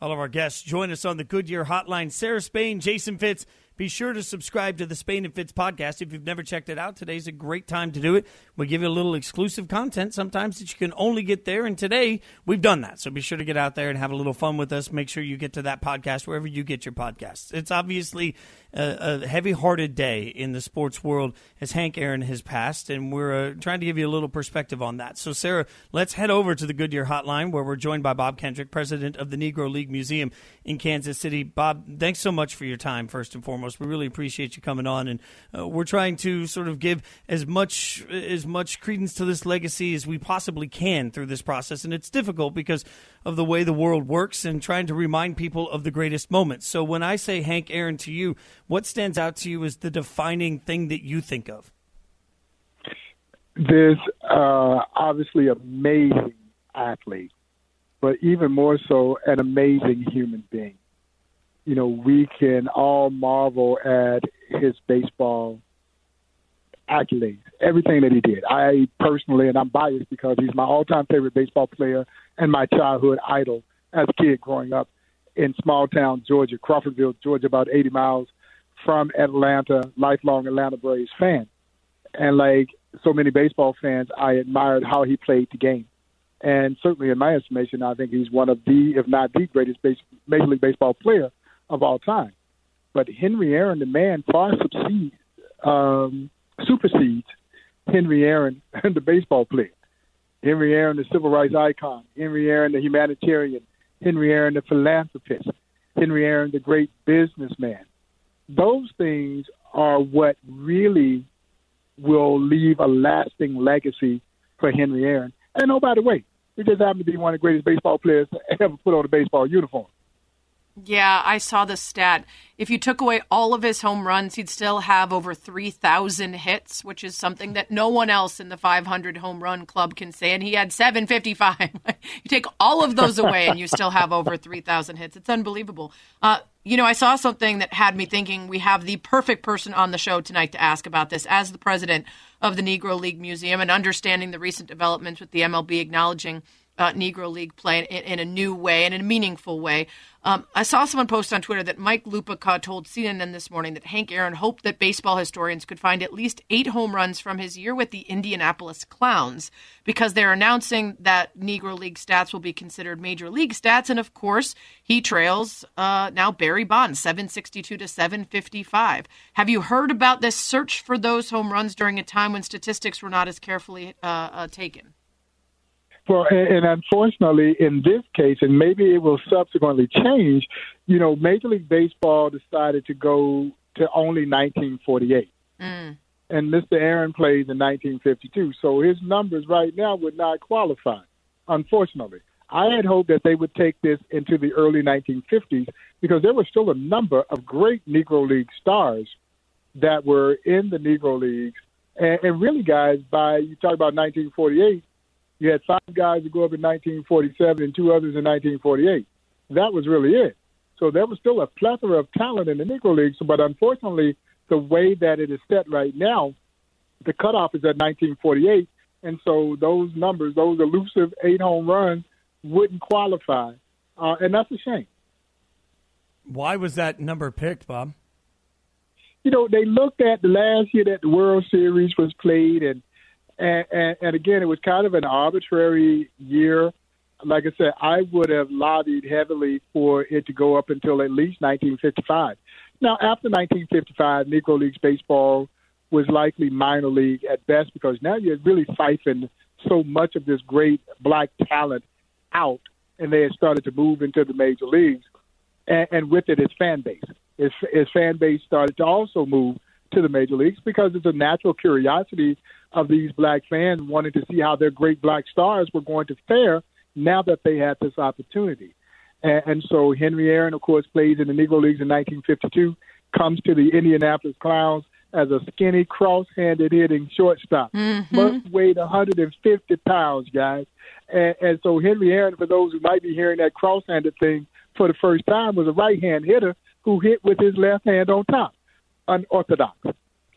C: All of our guests join us on the Goodyear Hotline. Sarah Spain, Jason Fitz. Be sure to subscribe to the Spain and Fitz podcast. If you've never checked it out, today's a great time to do it. We give you a little exclusive content sometimes that you can only get there. And today we've done that. So be sure to get out there and have a little fun with us. Make sure you get to that podcast wherever you get your podcasts. It's obviously a, a heavy hearted day in the sports world as Hank Aaron has passed. And we're uh, trying to give you a little perspective on that. So, Sarah, let's head over to the Goodyear Hotline where we're joined by Bob Kendrick, president of the Negro League Museum in Kansas City. Bob, thanks so much for your time, first and foremost. We really appreciate you coming on, and uh, we're trying to sort of give as much as much credence to this legacy as we possibly can through this process. And it's difficult because of the way the world works and trying to remind people of the greatest moments. So when I say Hank Aaron to you, what stands out to you is the defining thing that you think of?
G: This uh, obviously amazing athlete, but even more so, an amazing human being you know, we can all marvel at his baseball accolades, everything that he did. I personally, and I'm biased because he's my all-time favorite baseball player and my childhood idol as a kid growing up in small town Georgia, Crawfordville, Georgia, about 80 miles from Atlanta, lifelong Atlanta Braves fan. And like so many baseball fans, I admired how he played the game. And certainly, in my estimation, I think he's one of the, if not the greatest base, Major League Baseball player of all time. But Henry Aaron, the man, far succeeds, um, supersedes Henry Aaron, the baseball player. Henry Aaron, the civil rights icon. Henry Aaron, the humanitarian. Henry Aaron, the philanthropist. Henry Aaron, the great businessman. Those things are what really will leave a lasting legacy for Henry Aaron. And oh, by the way, he just happened to be one of the greatest baseball players to ever put on a baseball uniform.
B: Yeah, I saw the stat. If you took away all of his home runs, he'd still have over 3,000 hits, which is something that no one else in the 500 home run club can say. And he had 755. you take all of those away, and you still have over 3,000 hits. It's unbelievable. Uh, you know, I saw something that had me thinking we have the perfect person on the show tonight to ask about this as the president of the Negro League Museum and understanding the recent developments with the MLB acknowledging uh, Negro League play in, in, a new way and in a meaningful way. Um, I saw someone post on Twitter that Mike Lupica told CNN this morning that Hank Aaron hoped that baseball historians could find at least eight home runs from his year with the Indianapolis Clowns because they're announcing that Negro League stats will be considered major league stats. And of course, he trails uh, now Barry Bonds, 762 to 755. Have you heard about this search for those home runs during a time when statistics were not as carefully uh, uh, taken?
G: Well, and unfortunately, in this case, and maybe it will subsequently change, you know, Major League Baseball decided to go to only 1948. Mm. And Mr. Aaron plays in 1952. So his numbers right now would not qualify, unfortunately. I had hoped that they would take this into the early 1950s because there were still a number of great Negro League stars that were in the Negro Leagues. And, and really, guys, by you talk about 1948, you had five guys that go up in 1947 and two others in 1948. That was really it. So there was still a plethora of talent in the Negro Leagues, but unfortunately, the way that it is set right now, the cutoff is at 1948, and so those numbers, those elusive eight home runs, wouldn't qualify, uh, and that's a shame.
C: Why was that number picked, Bob?
G: You know, they looked at the last year that the World Series was played, and and, and, and again, it was kind of an arbitrary year. Like I said, I would have lobbied heavily for it to go up until at least 1955. Now, after 1955, Negro Leagues baseball was likely minor league at best because now you're really siphoning so much of this great black talent out, and they had started to move into the major leagues, and, and with it, its fan base. Its, its fan base started to also move to the major leagues because it's a natural curiosity of these black fans wanting to see how their great black stars were going to fare now that they had this opportunity. And, and so Henry Aaron, of course, plays in the Negro Leagues in 1952, comes to the Indianapolis Clowns as a skinny, cross-handed hitting shortstop.
B: Mm-hmm.
G: Must weighed 150 pounds, guys. And, and so Henry Aaron, for those who might be hearing that cross-handed thing for the first time, was a right-hand hitter who hit with his left hand on top, unorthodox.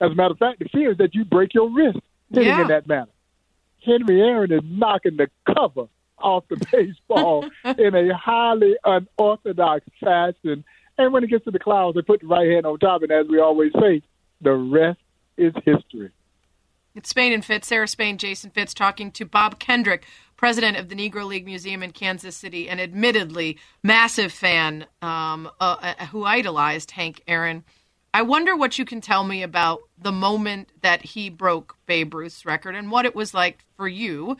G: As a matter of fact, the fear is that you break your wrist hitting
B: Yeah.
G: in that manner. Henry Aaron is knocking the cover off the baseball in a highly unorthodox fashion. And when it gets to the Clowns, they put the right hand on top, and as we always say, the rest is history.
B: It's Spain and Fitz, Sarah Spain, Jason Fitz, talking to Bob Kendrick, president of the Negro League Museum in Kansas City, and admittedly massive fan um, uh, uh, who idolized Hank Aaron. I wonder what you can tell me about the moment that he broke Babe Ruth's record and what it was like for you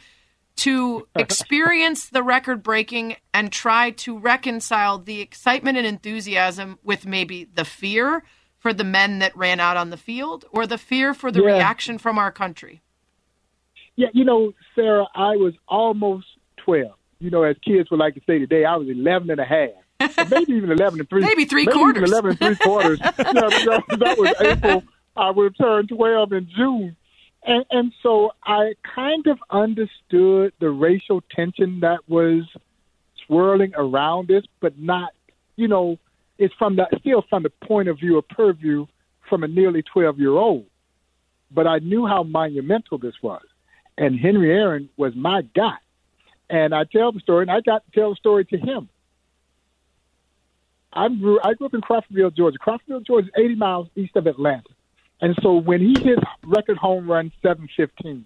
B: to experience the record breaking and try to reconcile the excitement and enthusiasm with maybe the fear for the men that ran out on the field or the fear for the
G: Yeah.
B: reaction from our country.
G: Yeah, you know, Sarah, I was almost 12. You know, as kids would like to say today, I was 11 and a half. Maybe even 11 and three.
B: Maybe three
G: even
B: quarters.
G: 11 and three quarters. yeah, that, was April. I would turn 12 in June. And, and so I kind of understood the racial tension that was swirling around this, but not, you know, it's from the still from the point of view or purview from a nearly 12 year old. But I knew how monumental this was. And Henry Aaron was my guy. And I tell the story, and I got to tell the story to him. I grew, I grew up in Crawfordville, Georgia. Crawfordville, Georgia is 80 miles east of Atlanta. And so when he hit record home run 715,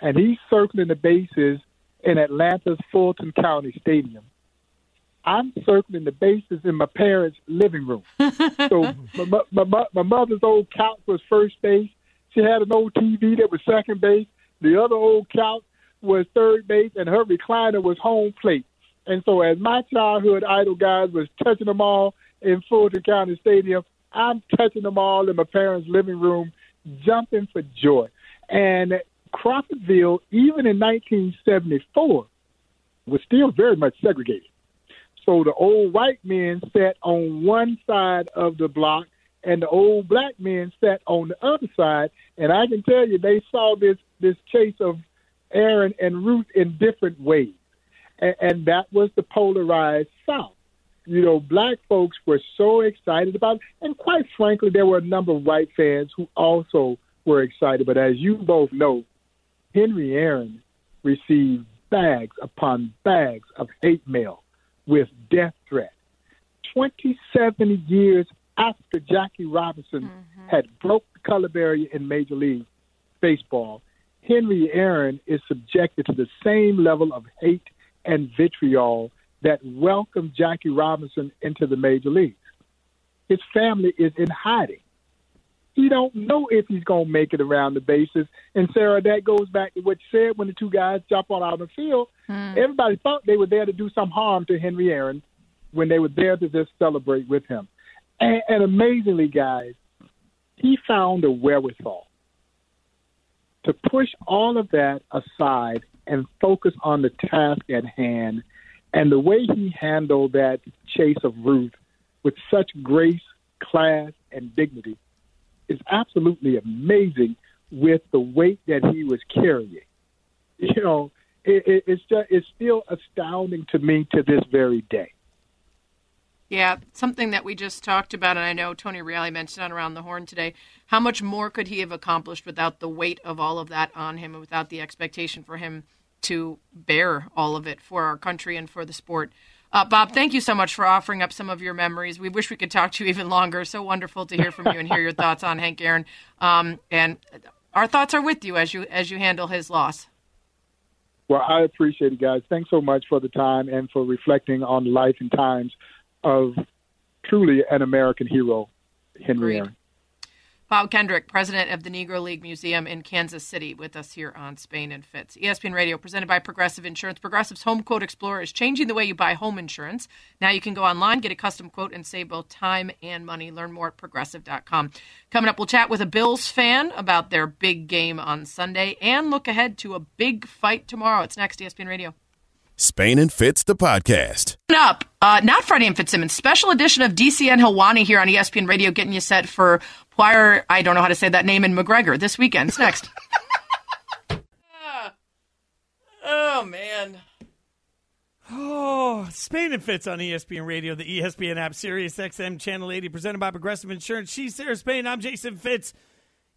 G: and he's circling the bases in Atlanta's Fulton County Stadium, I'm circling the bases in my parents' living room. so my, mo- my, my mother's old couch was first base. She had an old TV that was second base. The other old couch was third base, and her recliner was home plate. And so, as my childhood idol guys was touching them all in Fulton County Stadium, I'm touching them all in my parents' living room, jumping for joy. And Crawfordville, even in 1974, was still very much segregated. So the old white men sat on one side of the block, and the old black men sat on the other side. And I can tell you, they saw this this chase of Aaron and Ruth in different ways, and, and that was the polarized South. You know, black folks were so excited about it, and quite frankly, there were a number of white fans who also were excited. But as you both know, Henry Aaron received bags upon bags of hate mail with death threats. 27 years after Jackie Robinson mm-hmm. had broke the color barrier in Major League Baseball, Henry Aaron is subjected to the same level of hate and vitriol that welcomed Jackie Robinson into the major leagues. His family is in hiding. He don't know if he's going to make it around the bases. And Sarah, that goes back to what you said when the two guys jump on out of the field. Hmm. Everybody thought they were there to do some harm to Henry Aaron when they were there to just celebrate with him. And, and amazingly, guys, he found a wherewithal to push all of that aside and focus on the task at hand. And the way he handled that chase of Ruth with such grace, class, and dignity is absolutely amazing with the weight that he was carrying. You know, it, it, it's just it's still astounding to me to this very day.
B: Yeah, something that we just talked about, and I know Tony Reali mentioned on Around the Horn today. How much more could he have accomplished without the weight of all of that on him and without the expectation for him to bear all of it for our country and for the sport? Uh, Bob, thank you so much for offering up some of your memories. We wish we could talk to you even longer. So wonderful to hear from you and hear your thoughts on Hank Aaron. Um, and our thoughts are with you as you as you handle his loss.
G: Well, I appreciate it, guys. Thanks so much for the time and for reflecting on the life and times of truly an American hero, Henry Agreed. Aaron.
B: Bob Kendrick, president of the Negro League Museum in Kansas City, with us here on Spain and Fitz. ESPN Radio, presented by Progressive Insurance. Progressive's Home Quote Explorer is changing the way you buy home insurance. Now you can go online, get a custom quote, and save both time and money. Learn more at progressive.com. Coming up, we'll chat with a Bills fan about their big game on Sunday and look ahead to a big fight tomorrow. It's next, ESPN Radio.
A: Spain and Fitz, the podcast.
B: Up, uh, not Freddie and Fitzsimmons, special edition of DC and Helwani here on ESPN Radio, getting you set for Poirier, I don't know how to say that name, in McGregor this weekend. It's next. oh, man.
C: Oh, Spain and Fitz on ESPN Radio, the ESPN app, Sirius XM Channel 80, presented by Progressive Insurance. She's Sarah Spain. I'm Jason Fitz.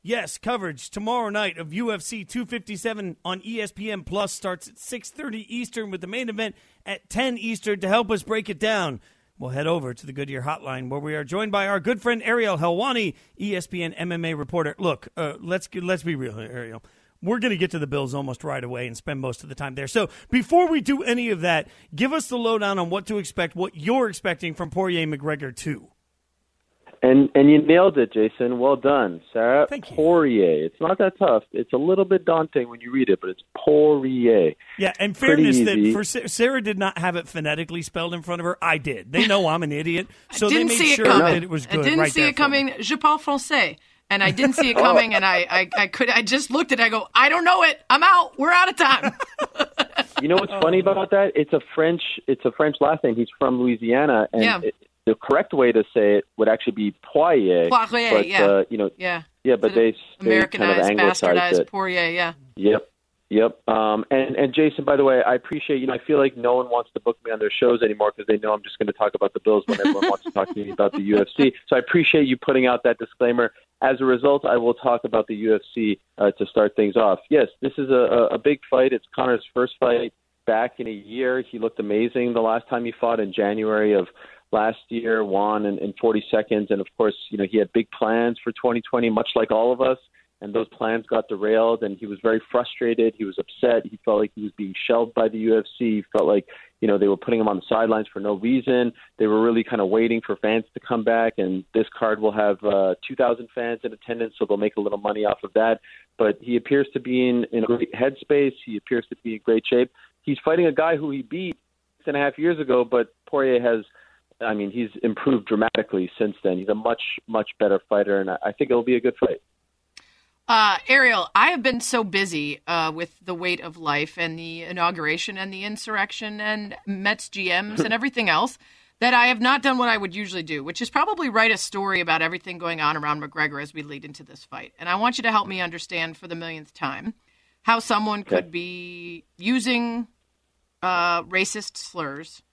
C: Yes, coverage tomorrow night of UFC 257 on ESPN Plus starts at 6:30 Eastern with the main event at 10 Eastern. To help us break it down, we'll head over to the Goodyear Hotline where we are joined by our good friend Ariel Helwani, ESPN MMA reporter. Look, uh, let's let's be real, Ariel. We're going to get to the Bills almost right away and spend most of the time there. So before we do any of that, give us the lowdown on what to expect, what you're expecting from Poirier McGregor 2.
H: And and you nailed it, Jason. Well done, Sarah.
C: Thank you.
H: Poirier. It's not that tough. It's a little bit daunting when you read it, but it's Poirier.
C: Yeah, and fairness that for Sarah did not have it phonetically spelled in front of her. I did. They know I'm an idiot, so they made sure that it was good.
B: I didn't
C: right
B: see it coming.
C: Me.
B: Je parle français. And I didn't see it oh. coming, and I, I, I could I just looked at it, I go, I don't know it. I'm out. We're out of time.
H: you know what's funny oh. about that? It's a French it's a French last name. He's from Louisiana and
B: yeah.
H: it, the correct way to say it would actually be Poirier.
B: Poirier,
H: but,
B: yeah.
H: Uh, you know,
B: yeah.
H: Yeah, but they, they kind of
B: bastardized
H: it.
B: Poirier, yeah.
H: Yep. Yep. Um, and and Jason, by the way, I appreciate you know I feel like no one wants to book me on their shows anymore because they know I'm just going to talk about the Bills when everyone wants to talk to me about the UFC. So I appreciate you putting out that disclaimer. As a result, I will talk about the UFC uh, to start things off. Yes, this is a, a big fight. It's Conor's first fight back in a year. He looked amazing the last time he fought in January of last year, won in, in 40 seconds. And of course, you know, he had big plans for 2020, much like all of us. And those plans got derailed, and he was very frustrated. He was upset. He felt like he was being shelved by the UFC. He felt like, you know, they were putting him on the sidelines for no reason. They were really kind of waiting for fans to come back. And this card will have uh, 2,000 fans in attendance, so they'll make a little money off of that. But he appears to be in, in a great headspace. He appears to be in great shape. He's fighting a guy who he beat six and a half years ago, but Poirier has – I mean, he's improved dramatically since then. He's a much, much better fighter, and I think it'll be a good fight.
B: Uh, Ariel, I have been so busy uh, with the weight of life and the inauguration and the insurrection and Mets GMs and everything else that I have not done what I would usually do, which is probably write a story about everything going on around McGregor as we lead into this fight. And I want you to help me understand for the millionth time how someone could be using uh, racist slurs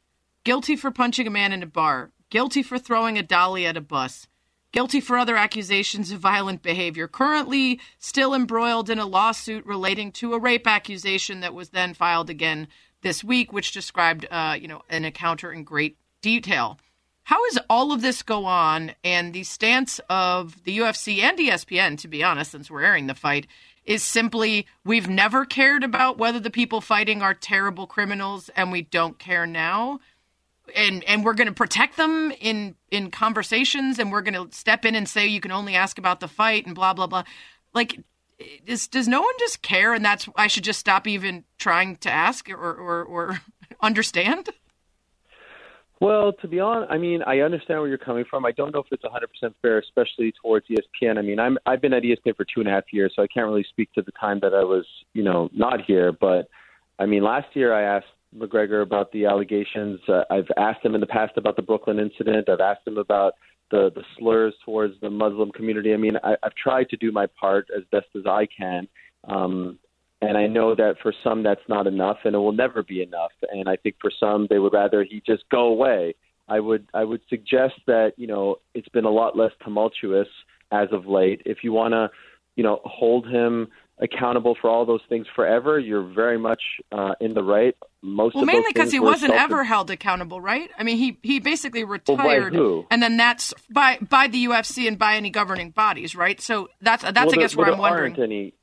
B: guilty for punching a man in a bar, guilty for throwing a dolly at a bus, guilty for other accusations of violent behavior, currently still embroiled in a lawsuit relating to a rape accusation that was then filed again this week, which described, uh, you know, an encounter in great detail. How does all of this go on? And the stance of the UFC and ESPN, to be honest, since we're airing the fight, is simply we've never cared about whether the people fighting are terrible criminals, and we don't care now and and we're going to protect them in in conversations and we're going to step in and say you can only ask about the fight and blah blah blah like does does no one just care and that's I should just stop even trying to ask or or, or understand
H: well, to be honest, I mean, I understand where you're coming from. I don't know if it's 100% fair, especially towards ESPN. I mean, I'm I've been at ESPN for two and a half years, so I can't really speak to the time that I was, you know, not here. But I mean, last year I asked McGregor about the allegations. Uh, I've asked him in the past about the Brooklyn incident. I've asked him about the the slurs towards the Muslim community. I mean, I, I've tried to do my part as best as I can. Um, and I know that for some that's not enough, and it will never be enough. And I think for some they would rather he just go away. I would I would suggest that you know it's been a lot less tumultuous as of late. If you want to, you know, hold him accountable for all those things forever, you're very much uh, in the right. Most
B: well,
H: of
B: mainly
H: because
B: he wasn't ever held accountable, right? I mean, he he basically retired,
H: who?
B: and then that's by by the UFC and by any governing bodies, right? So that's that's
H: well,
B: I guess
H: there,
B: where
H: well,
B: I'm
H: there
B: wondering.
H: Aren't any,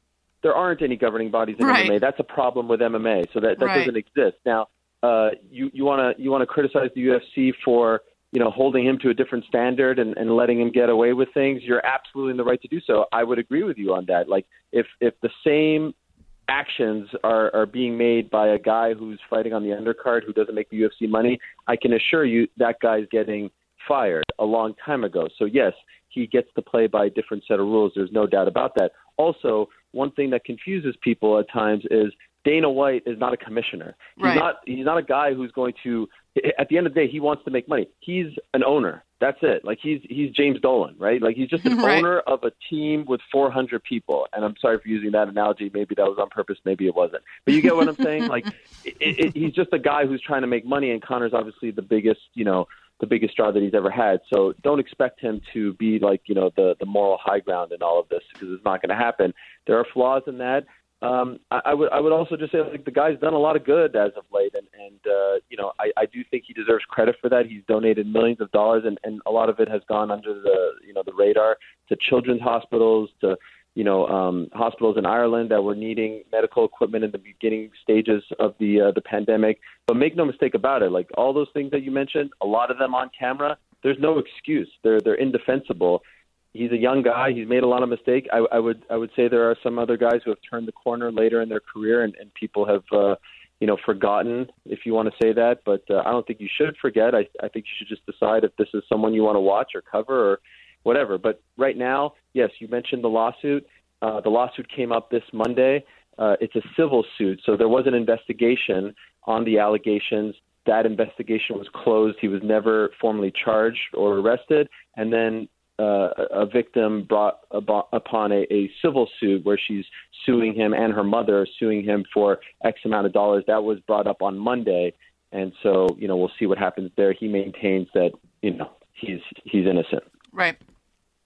H: there aren't any governing bodies in
B: Right.
H: MMA. That's a problem with MMA. So that that
B: Right.
H: doesn't exist. Now, uh, you you want to you want to criticize the UFC for you know holding him to a different standard and, and letting him get away with things. You're absolutely in the right to do so. I would agree with you on that. Like if if the same actions are, are being made by a guy who's fighting on the undercard who doesn't make the UFC money, I can assure you that guy's getting fired a long time ago. So yes, he gets to play by a different set of rules. There's no doubt about that. Also, one thing that confuses people at times is Dana White is not a commissioner. He's
B: Right.
H: not he's not a guy who's going to at the end of the day he wants to make money. He's an owner. That's it. Like he's he's James Dolan, right? Like he's just an
B: Right.
H: owner of a team with 400 people. And I'm sorry for using that analogy. Maybe that was on purpose. Maybe it wasn't. But you get what I'm saying? Like it, it, he's just a guy who's trying to make money. And Conor's obviously the biggest, you know, the biggest draw that he's ever had. So don't expect him to be like you know the the moral high ground in all of this because it's not going to happen. There are flaws in that. Um, I, I would I would also just say like the guy's done a lot of good as of late, and and uh, you know I, I do think he deserves credit for that. He's donated millions of dollars, and, and a lot of it has gone under the you know the radar to children's hospitals, to you know um, hospitals in Ireland that were needing medical equipment in the beginning stages of the uh, the pandemic. But make no mistake about it, like all those things that you mentioned, a lot of them on camera, there's no excuse. They're they're indefensible he's a young guy. He's made a lot of mistakes. I, I would I would say there are some other guys who have turned the corner later in their career, and, and people have uh, you know forgotten, if you want to say that. But uh, I don't think you should forget. I, I think you should just decide if this is someone you want to watch or cover or whatever. But right now, yes, you mentioned the lawsuit. Uh, the lawsuit came up this Monday. Uh, it's a civil suit, so there was an investigation on the allegations. That investigation was closed. He was never formally charged or arrested, and then uh, a victim brought upon a, a civil suit where she's suing him and her mother suing him for X amount of dollars. That was brought up on Monday, and so you know we'll see what happens there. He maintains that you know he's he's innocent.
B: Right.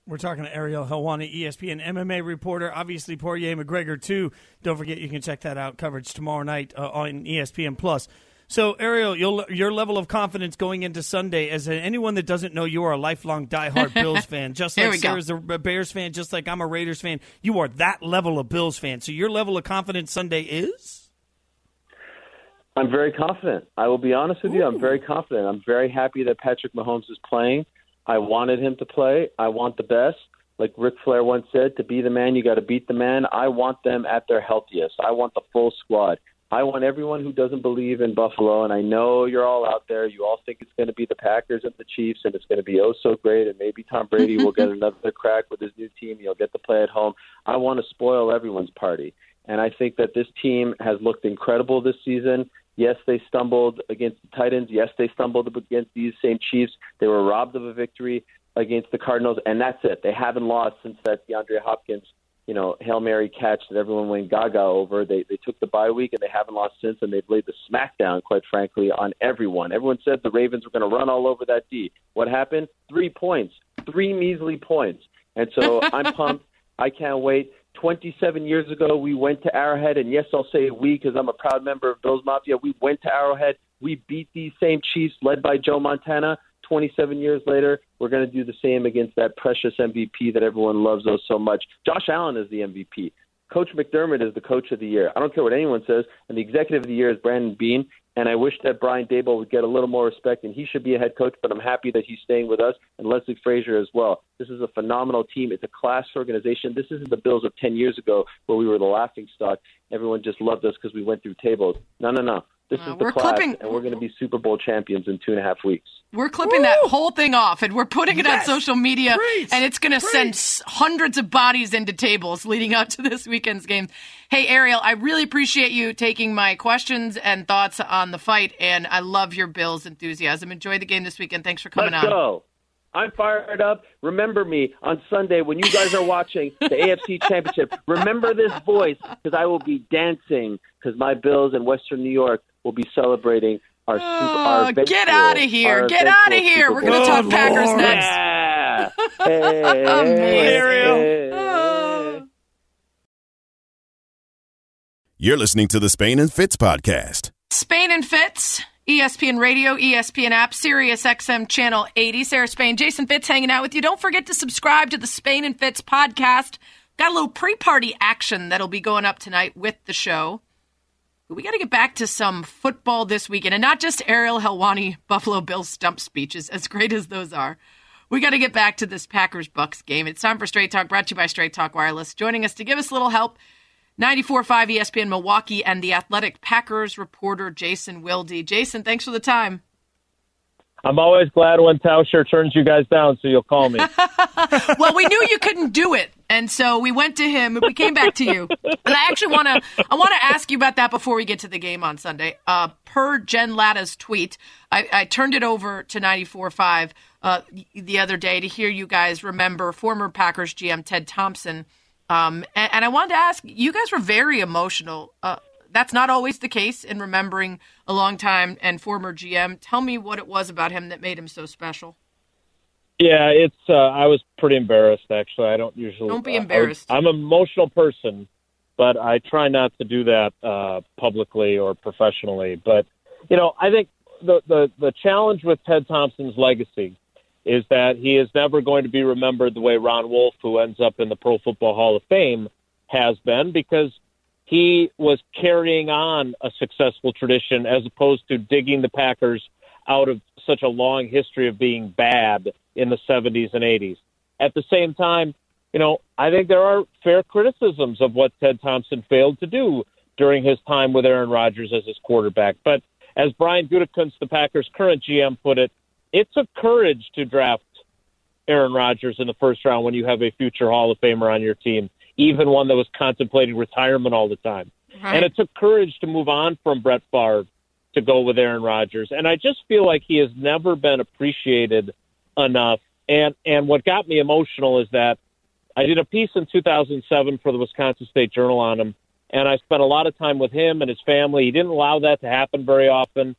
C: We're talking to Ariel Helwani, ESPN MMA reporter. Obviously, Poirier McGregor too. Don't forget you can check that out. Coverage tomorrow night uh, on ESPN Plus. So, Ariel, your your level of confidence going into Sunday, as anyone that doesn't know, you are a lifelong diehard Bills fan, just like
B: we go.
C: Sarah's a Bears fan, just like I'm a Raiders fan. You are that level of Bills fan. So, your level of confidence Sunday is
H: I'm very confident. I will be honest with you. I'm very confident. I'm very happy that Patrick Mahomes is playing. I wanted him to play. I want the best. Like Ric Flair once said, to be the man, you got to beat the man. I want them at their healthiest. I want the full squad. I want everyone who doesn't believe in Buffalo, and I know you're all out there. You all think it's going to be the Packers and the Chiefs, and it's going to be oh so great, and maybe Tom Brady will get another crack with his new team. He'll get to play at home. I want to spoil everyone's party, and I think that this team has looked incredible this season. Yes, they stumbled against the Titans. Yes, they stumbled against these same Chiefs. They were robbed of a victory against the Cardinals, and that's it. They haven't lost since that DeAndre Hopkins, you know, hail mary catch that everyone went gaga over. They they took the bye week and they haven't lost since, and they've laid the smackdown, quite frankly, on everyone. Everyone said the Ravens were going to run all over that D. What happened? Three points, three measly points, and so I'm pumped. I can't wait. 27 years ago, we went to Arrowhead, and yes, I'll say we because I'm a proud member of Bills Mafia. We went to Arrowhead. We beat these same Chiefs, led by Joe Montana. 27 years later, we're going to do the same against that precious MVP that everyone loves us so much. Josh Allen is the MVP. Coach McDermott is the coach of the year. I don't care what anyone says. And the executive of the year is Brandon Beane. And I wish that Brian Daboll would get a little more respect, and he should be a head coach. But I'm happy that he's staying with us, and Leslie Frazier as well. This is a phenomenal team. It's a class organization. This isn't the Bills of 10 years ago where we were the laughing stock. Everyone just loved us because we went through tables. No, no, no. This
B: Uh,
H: is the
B: we're
H: class,
B: clipping-
H: and we're going to be Super Bowl champions in two and a half weeks.
B: We're clipping that whole thing off and we're putting it
C: Yes!
B: on social media,
C: Preach!
B: and it's going to send hundreds of bodies into tables leading up to this weekend's game. Hey, Ariel, I really appreciate you taking my questions and thoughts on the fight, and I love your Bills enthusiasm. Enjoy the game this weekend. Thanks for coming
H: Let's
B: on.
H: go. I'm fired up. Remember me on Sunday when you guys are watching the AFC Championship. Remember this voice because I will be dancing because my Bills in Western New York will be celebrating Our, oh, super, our
B: Oh,
H: big
B: get out of here. Get out of here. We're going to talk
C: Good
B: Packers next.
H: Yeah. Hey, oh,
B: Amazing.
H: hey.
A: You're listening to the Spain and Fitz podcast.
B: Spain and Fitz, ESPN Radio, ESPN app, Sirius XM Channel 80. Sarah Spain, Jason Fitz hanging out with you. Don't forget to subscribe to the Spain and Fitz podcast. Got a little pre party action that'll be going up tonight with the show. We got to get back to some football this weekend, and not just Ariel Helwani Buffalo Bills stump speeches, as great as those are. We got to get back to this Packers Bucs game. It's time for Straight Talk, brought to you by Straight Talk Wireless. Joining us to give us a little help 94.5 ESPN Milwaukee and the Athletic Packers reporter Jason Wilde. Jason, thanks for the time.
I: I'm always glad when Tauscher turns you guys down, so you'll call me.
B: Well, we knew you couldn't do it, and so we went to him and we came back to you. And I actually want to I want to ask you about that before we get to the game on Sunday. Uh, per Jen Lada's tweet, I, I turned it over to 94.5 uh, the other day to hear you guys remember former Packers GM Ted Thompson. Um, and, and I wanted to ask, you guys were very emotional. Uh, that's not always the case in remembering a long time and former GM. Tell me what it was about him that made him so special.
I: yeah, it's. Uh, I was pretty embarrassed actually. I don't usually.
B: Don't be
I: uh, I-
B: embarrassed.
I: I'm an emotional person, but I try not to do that uh, publicly or professionally. But you know, I think the the the challenge with Ted Thompson's legacy is that he is never going to be remembered the way Ron Wolf, who ends up in the Pro Football Hall of Fame, has been because he was carrying on a successful tradition as opposed to digging the Packers out of such a long history of being bad in the 70s and 80s. At the same time, you know, I think there are fair criticisms of what Ted Thompson failed to do during his time with Aaron Rodgers as his quarterback. But as Brian Gutekunst, the Packers' current GM, put it, it took courage to draft Aaron Rodgers in the first round when you have a future Hall of Famer on your team, even one that was contemplating retirement all the time. Uh-huh. And it took courage to move on from Brett Favre to go with Aaron Rodgers. And I just feel like he has never been appreciated enough. And and what got me emotional is that I did a piece in 2007 for the Wisconsin State Journal on him, and I spent a lot of time with him and his family. He didn't allow that to happen very often.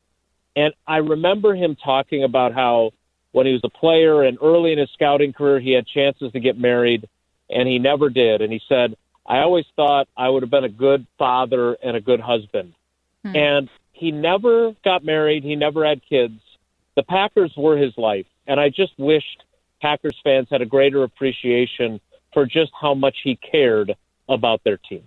I: And I remember him talking about how when he was a player and early in his scouting career, he had chances to get married, and he never did. And he said, I always thought I would have been a good father and a good husband. Hmm. And he never got married. He never had kids. The Packers were his life. And I just wished Packers fans had a greater appreciation for just how much he cared about their team.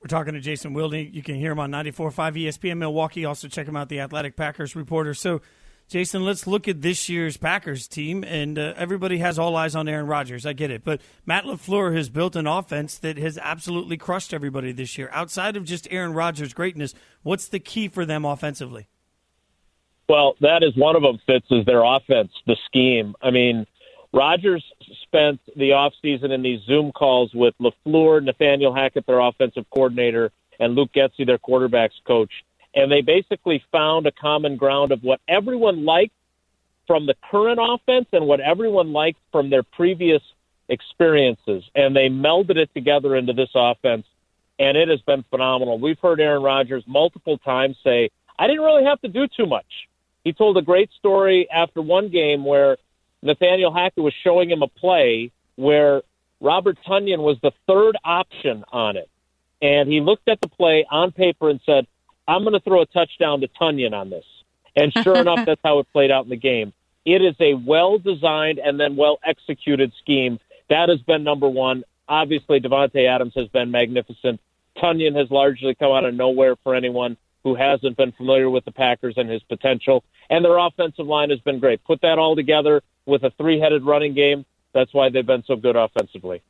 C: We're talking to Jason Wilde. You can hear him on 94.5 ESPN Milwaukee. Also, check him out, the Athletic Packers reporter. So, Jason, let's look at this year's Packers team. And uh, everybody has all eyes on Aaron Rodgers. I get it. But Matt LaFleur has built an offense that has absolutely crushed everybody this year. Outside of just Aaron Rodgers' greatness, what's the key for them offensively?
I: Well, that is one of them, Fitz, is their offense, the scheme. I mean, Rodgers spent the offseason in these Zoom calls with LaFleur, Nathaniel Hackett, their offensive coordinator, and Luke Getsy, their quarterbacks coach. And they basically found a common ground of what everyone liked from the current offense and what everyone liked from their previous experiences. And they melded it together into this offense, and it has been phenomenal. We've heard Aaron Rodgers multiple times say, I didn't really have to do too much. He told a great story after one game where Nathaniel Hackett was showing him a play where Robert Tonyan was the third option on it. And he looked at the play on paper and said, I'm going to throw a touchdown to Tonyan on this. And sure enough, that's how it played out in the game. It is a well designed and then well executed scheme. That has been number one. Obviously, Davante Adams has been magnificent. Tonyan has largely come out of nowhere for anyone who hasn't been familiar with the Packers and his potential. And their offensive line has been great. Put that all together with a three headed running game. That's why they've been so good offensively.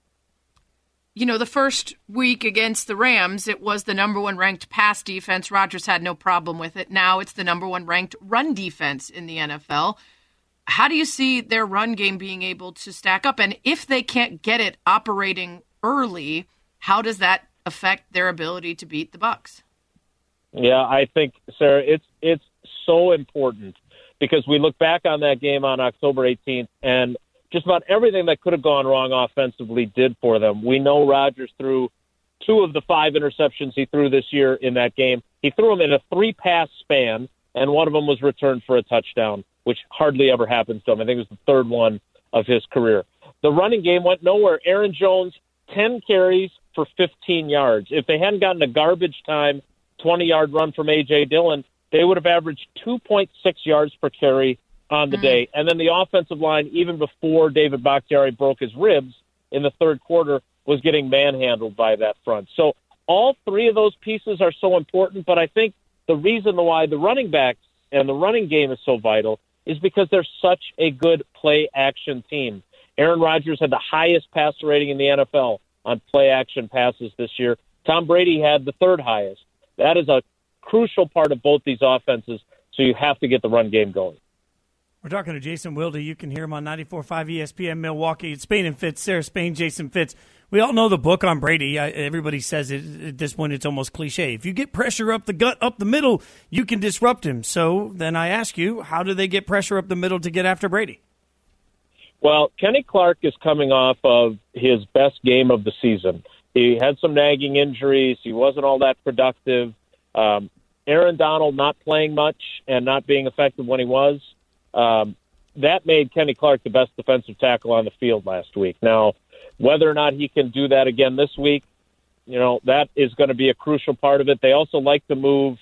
B: You know, the first week against the Rams, it was the number one ranked pass defense. Rodgers had no problem with it. Now it's the number one ranked run defense in the NFL. How do you see their run game being able to stack up? And if they can't get it operating early, how does that affect their ability to beat the Bucs?
I: Yeah, I think, Sarah, it's it's so important because we look back on that game on October 18th, and just about everything that could have gone wrong offensively did for them. We know Rodgers threw two of the five interceptions he threw this year in that game. He threw them in a three pass span, and one of them was returned for a touchdown, which hardly ever happens to him. I think it was the third one of his career. The running game went nowhere. Aaron Jones, 10 carries for 15 yards. If they hadn't gotten a garbage time 20 yard run from A.J. Dillon, they would have averaged 2.6 yards per carry on the mm. day. And then the offensive line, even before David Bakhtiari broke his ribs in the third quarter, was getting manhandled by that front. So all three of those pieces are so important, but I think the reason why the running backs and the running game is so vital is because they're such a good play action team. Aaron Rodgers had the highest passer rating in the NFL on play action passes this year. Tom Brady had the third highest. That is a crucial part of both these offenses, so you have to get the run game going.
C: We're talking to Jason Wilde. You can hear him on 94.5 ESPN Milwaukee. It's Spain and Fitz, Sarah Spain, Jason Fitz. We all know the book on Brady. Everybody says it at this point. It's almost cliche. If you get pressure up the gut, up the middle, you can disrupt him. So then I ask you, how do they get pressure up the middle to get after Brady?
I: Well, Kenny Clark is coming off of his best game of the season. He had some nagging injuries. He wasn't all that productive. Um, Aaron Donald not playing much and not being effective when he was. Um, that made Kenny Clark the best defensive tackle on the field last week. Now, whether or not he can do that again this week, you know, that is going to be a crucial part of it. They also like to move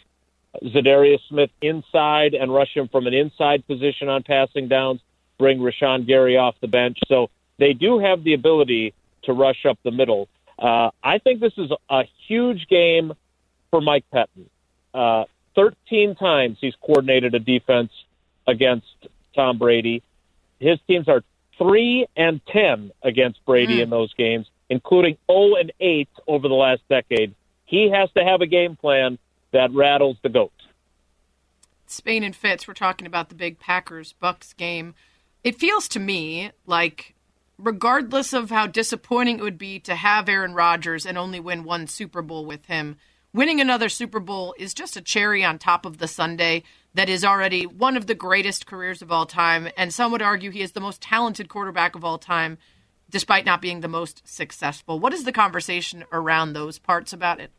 I: Za'Darius Smith inside and rush him from an inside position on passing downs, bring Rashan Gary off the bench. So they do have the ability to rush up the middle. Uh, I think this is a huge game for Mike Pettine. Uh, 13 times he's coordinated a defense against Tom Brady. His teams are 3 and 10 against Brady mm. in those games, including 0 and 8 over the last decade. He has to have a game plan that rattles the goat.
B: Spain and Fitz, we're talking about the big Packers Bucs game. It feels to me like regardless of how disappointing it would be to have Aaron Rodgers and only win one Super Bowl with him, winning another Super Bowl is just a cherry on top of the sundae that is already one of the greatest careers of all time. And some would argue he is the most talented quarterback of all time, despite not being the most successful. What is the conversation around those parts about it?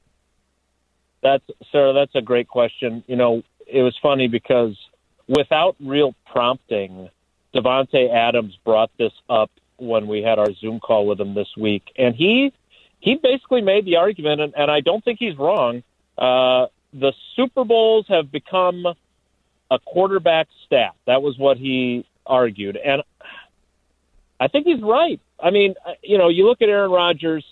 I: That's Sarah. That's a great question. You know, it was funny because without real prompting, Davante Adams brought this up when we had our Zoom call with him this week, and he he basically made the argument, and, and I don't think he's wrong. Uh, the Super Bowls have become a quarterback staff. That was what he argued, and I think he's right. I mean, uh, you know, you look at Aaron Rodgers,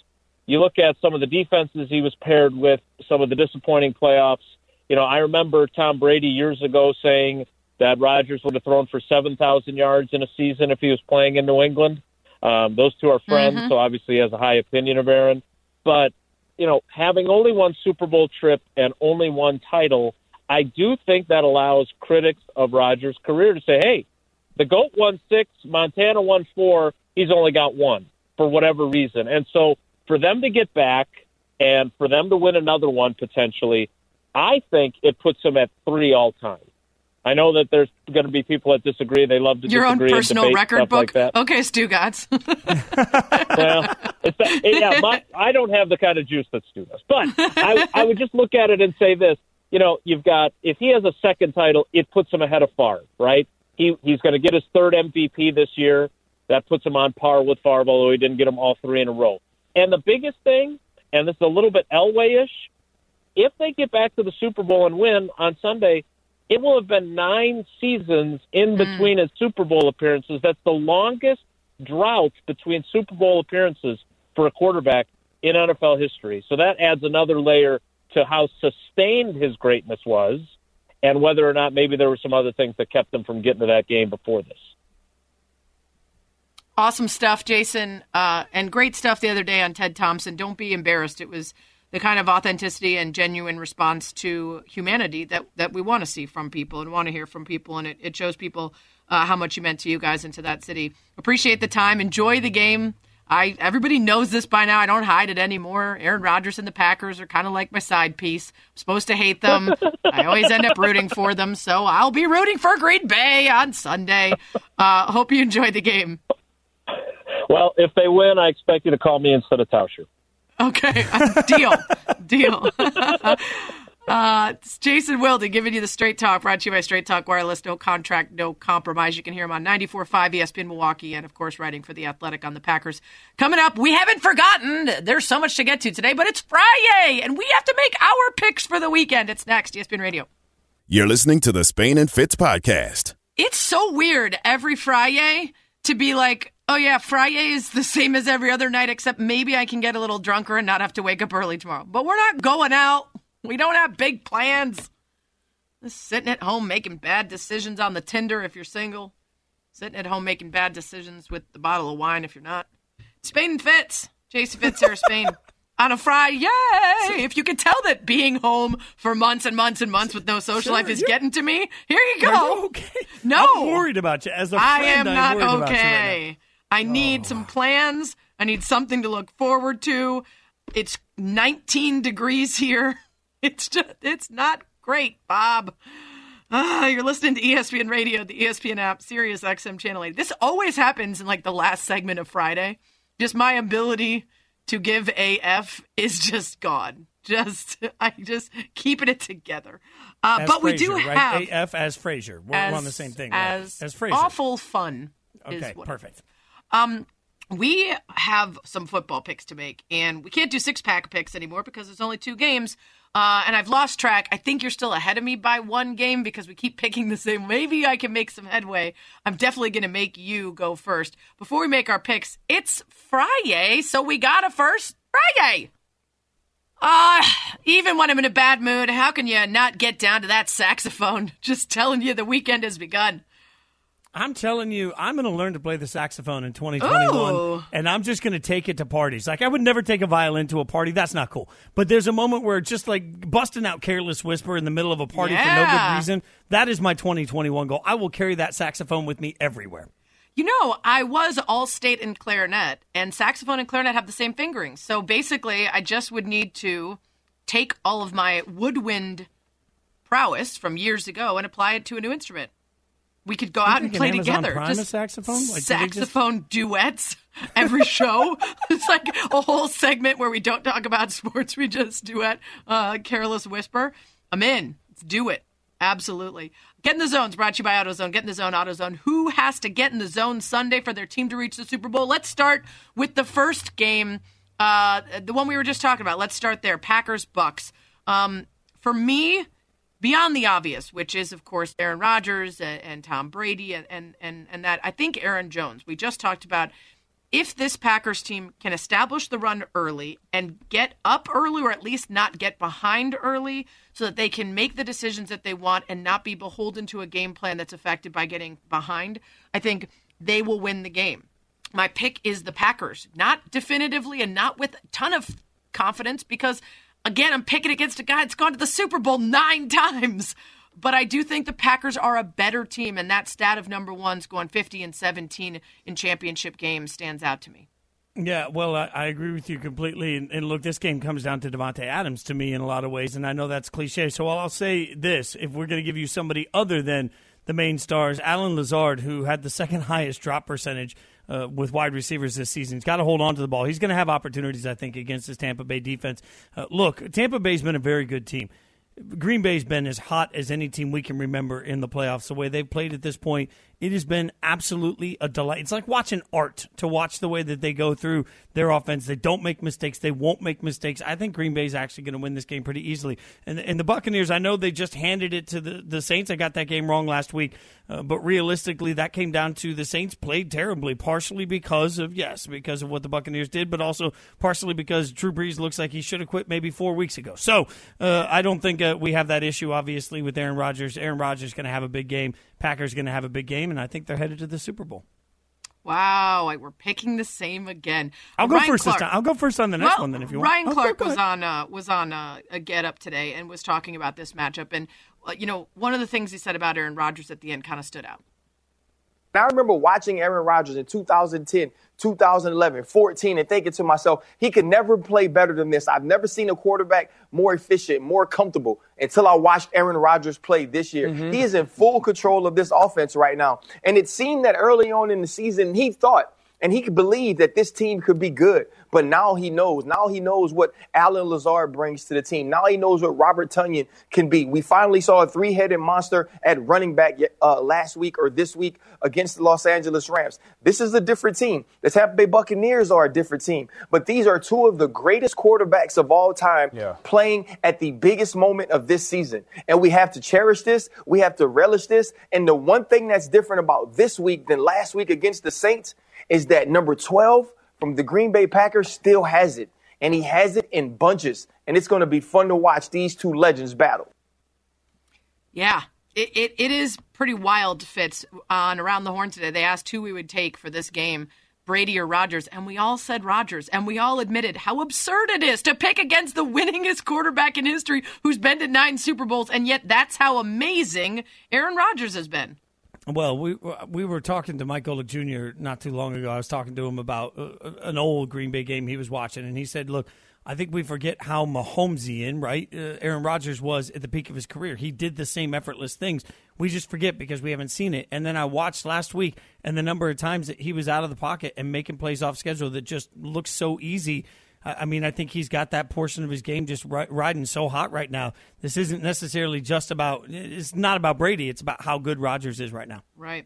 I: you look at some of the defenses he was paired with, some of the disappointing playoffs. You know, I remember Tom Brady years ago saying that Rodgers would have thrown for 7,000 yards in a season if he was playing in New England. Um, those two are friends, mm-hmm. so obviously he has a high opinion of Aaron. But, you know, having only one Super Bowl trip and only one title, I do think that allows critics of Rodgers' career to say, hey, the GOAT won six, Montana won four, he's only got one for whatever reason. And so for them to get back and for them to win another one potentially, I think it puts them at three all time. I know that there's going to be people that disagree. They love to
B: your
I: own
B: personal record book.
I: Like
B: okay, Stugotz.
I: well, it's, yeah, my, I don't have the kind of juice that Stu does, but I, I would just look at it and say this: you know, you've got if he has a second title, it puts him ahead of Favre, right? He he's going to get his third MVP this year. That puts him on par with Favre, although he didn't get them all three in a row. And the biggest thing, and this is a little bit Elway-ish, if they get back to the Super Bowl and win on Sunday, it will have been nine seasons in hmm. between mm. his Super Bowl appearances. That's the longest drought between Super Bowl appearances for a quarterback in NFL history. So that adds another layer to how sustained his greatness was and whether or not maybe there were some other things that kept him from getting to that game before this.
B: Awesome stuff, Jason, uh, and great stuff the other day on Ted Thompson. Don't be embarrassed. It was the kind of authenticity and genuine response to humanity that, that we want to see from people and want to hear from people. And it, it shows people uh, how much you meant to you guys and to that city. Appreciate the time. Enjoy the game. I everybody knows this by now. I don't hide it anymore. Aaron Rodgers and the Packers are kind of like my side piece. I'm supposed to hate them. I always end up rooting for them, so I'll be rooting for Green Bay on Sunday. Uh, hope you enjoy the game.
I: Well, if they win, I expect you to call me instead of Tauscher.
B: Okay, deal, deal. Uh, it's Jason Wilde giving you the straight talk, brought to you by Straight Talk Wireless. No contract, no compromise. You can hear him on 94.5 ESPN Milwaukee and, of course, writing for The Athletic on the Packers. Coming up, we haven't forgotten. There's so much to get to today, but it's Friday, and we have to make our picks for the weekend. It's next, ESPN Radio.
A: You're listening to the Spain and Fitz podcast.
B: It's so weird every Friday to be like, oh, yeah, Friday is the same as every other night, except maybe I can get a little drunker and not have to wake up early tomorrow. But we're not going out. We don't have big plans. Just sitting at home making bad decisions on the Tinder if you're single. Sitting at home making bad decisions with the bottle of wine if you're not. Spain and Fitz. Jason Fitz, Sarah Spain. on a Friday. Yay! If you could tell that being home for months and months and months with no social life is getting to me, here you
C: Are
B: go.
C: you okay?
B: No.
C: I'm worried about you. As a
B: I
C: friend,
B: am
C: I'm
B: not
C: you right
B: okay. I need some oh. plans. I need something to look forward to. It's 19 degrees here. It's just, it's not great, Bob. Ah, you're listening to ESPN Radio, the ESPN app, Sirius XM Channel 8. This always happens in like the last segment of Friday. Just my ability to give AF is just gone. Just, I just keeping it together. Uh,
C: As
B: but we do
C: Frasier,
B: have
C: right? AF as Frazier. We're, we're on the same thing. right?
B: As,
C: as Frazier.
B: awful fun.
C: Okay, perfect.
B: Um, we have some football picks to make, and we can't do six pack picks anymore because there's only two games. Uh, and I've lost track. I think you're still ahead of me by one game because we keep picking the same. Maybe I can make some headway. I'm definitely going to make you go first. Before we make our picks, it's Friday, so we got a first Friday. Uh, even when I'm in a bad mood, how can you not get down to that saxophone? Just telling you the weekend has begun.
C: I'm telling you, I'm going to learn to play the saxophone in 2021,
B: Ooh.
C: and I'm just going to take it to parties. Like I would never take a violin to a party. That's not cool. But there's a moment where just like busting out "Careless Whisper" in the middle of a party for no good reason. That is my 2021 goal. I will carry that saxophone with me everywhere.
B: You know, I was all state in clarinet, and saxophone and clarinet have the same fingerings. So basically, I just would need to take all of my woodwind prowess from years ago and apply it to a new instrument. We could go out and play
C: an
B: together.
C: Prime
B: Just
C: saxophone? Like, they just-
B: duets every show. it's like a whole segment where we don't talk about sports. We just duet uh, Careless Whisper. I'm in. Let's do it. Absolutely. Get in the zones brought to you by AutoZone. Get in the zone, AutoZone. Who has to get in the zone Sunday for their team to reach the Super Bowl? Let's start with the first game, uh, the one we were just talking about. Let's start there. Packers Bucs. Um, for me, beyond the obvious, which is of course Aaron Rodgers and, and Tom Brady and, and and and that I think Aaron Jones. We just talked about if this Packers team can establish the run early and get up early or at least not get behind early so that they can make the decisions that they want and not be beholden to a game plan that's affected by getting behind, I think they will win the game. My pick is the Packers, not definitively and not with a ton of confidence because again, I'm picking against a guy that's gone to the Super Bowl 9 times. But I do think the Packers are a better team, and that stat of number one's going 50 and 17 in championship games stands out to me.
C: Yeah, well, I, I agree with you completely. And, and look, this game comes down to Davante Adams to me in a lot of ways, and I know that's cliche. So I'll say this: if we're going to give you somebody other than the main stars, Allen Lazard, who had the second highest drop percentage uh, with wide receivers this season, he's got to hold on to the ball. He's going to have opportunities, I think, against this Tampa Bay defense. Uh, look, Tampa Bay's been a very good team. Green Bay's been as hot as any team we can remember in the playoffs. The way they've played at this point, it has been absolutely a delight. It's like watching art to watch the way that they go through their offense. They don't make mistakes. They won't make mistakes. I think Green Bay is actually going to win this game pretty easily. And, and the Buccaneers, I know they just handed it to the, the Saints. I got that game wrong last week. Uh, but realistically, that came down to the Saints played terribly, partially because of, yes, because of what the Buccaneers did, but also partially because Drew Brees looks like he should have quit maybe four weeks ago. So uh, I don't think uh, we have that issue, obviously, with Aaron Rodgers. Aaron Rodgers is going to have a big game. Packers going to have a big game, and I think they're headed to the Super Bowl.
B: Wow, like we're picking the same again.
C: I'll go
B: Ryan
C: first
B: Clark-
C: this time. I'll go first on the next
B: well,
C: one then if you want.
B: Ryan Clark
C: go
B: was on uh, was on uh, a Get Up today and was talking about this matchup, and uh, you know one of the things he said about Aaron Rodgers at the end kind of stood out.
J: I remember watching Aaron Rodgers in 2010, 2011, 14, and thinking to myself, he could never play better than this. I've never seen a quarterback more efficient, more comfortable until I watched Aaron Rodgers play this year. Mm-hmm. He is in full control of this offense right now. And it seemed that early on in the season, he thought and he believed that this team could be good. But now he knows. Now he knows what Allen Lazard brings to the team. Now he knows what Robert Tonyan can be. We finally saw a three-headed monster at running back uh, last week or this week against the Los Angeles Rams. This is a different team. The Tampa Bay Buccaneers are a different team. But these are two of the greatest quarterbacks of all time
K: Yeah.
J: playing at the biggest moment of this season. And we have to cherish this. We have to relish this. And the one thing that's different about this week than last week against the Saints is that number 12 from the Green Bay Packers still has it. And he has it in bunches. And it's going to be fun to watch these two legends battle.
B: Yeah, it, it, it is pretty wild, Fitz. On Around the Horn today, they asked who we would take for this game, Brady or Rodgers, and we all said Rodgers, and we all admitted how absurd it is to pick against the winningest quarterback in history who's been to nine Super Bowls, and yet that's how amazing Aaron Rodgers has been.
C: Well, we we were talking to Mike Golic Jr. not too long ago. I was talking to him about uh, an old Green Bay game he was watching, and he said, "Look, I think we forget how Mahomesian, right? Uh, Aaron Rodgers was at the peak of his career. He did the same effortless things. We just forget because we haven't seen it. And then I watched last week, and the number of times that he was out of the pocket and making plays off schedule that just looks so easy." I mean, I think he's got that portion of his game just riding so hot right now. This isn't necessarily just about. It's not about Brady. It's about how good Rodgers is right now.
B: Right.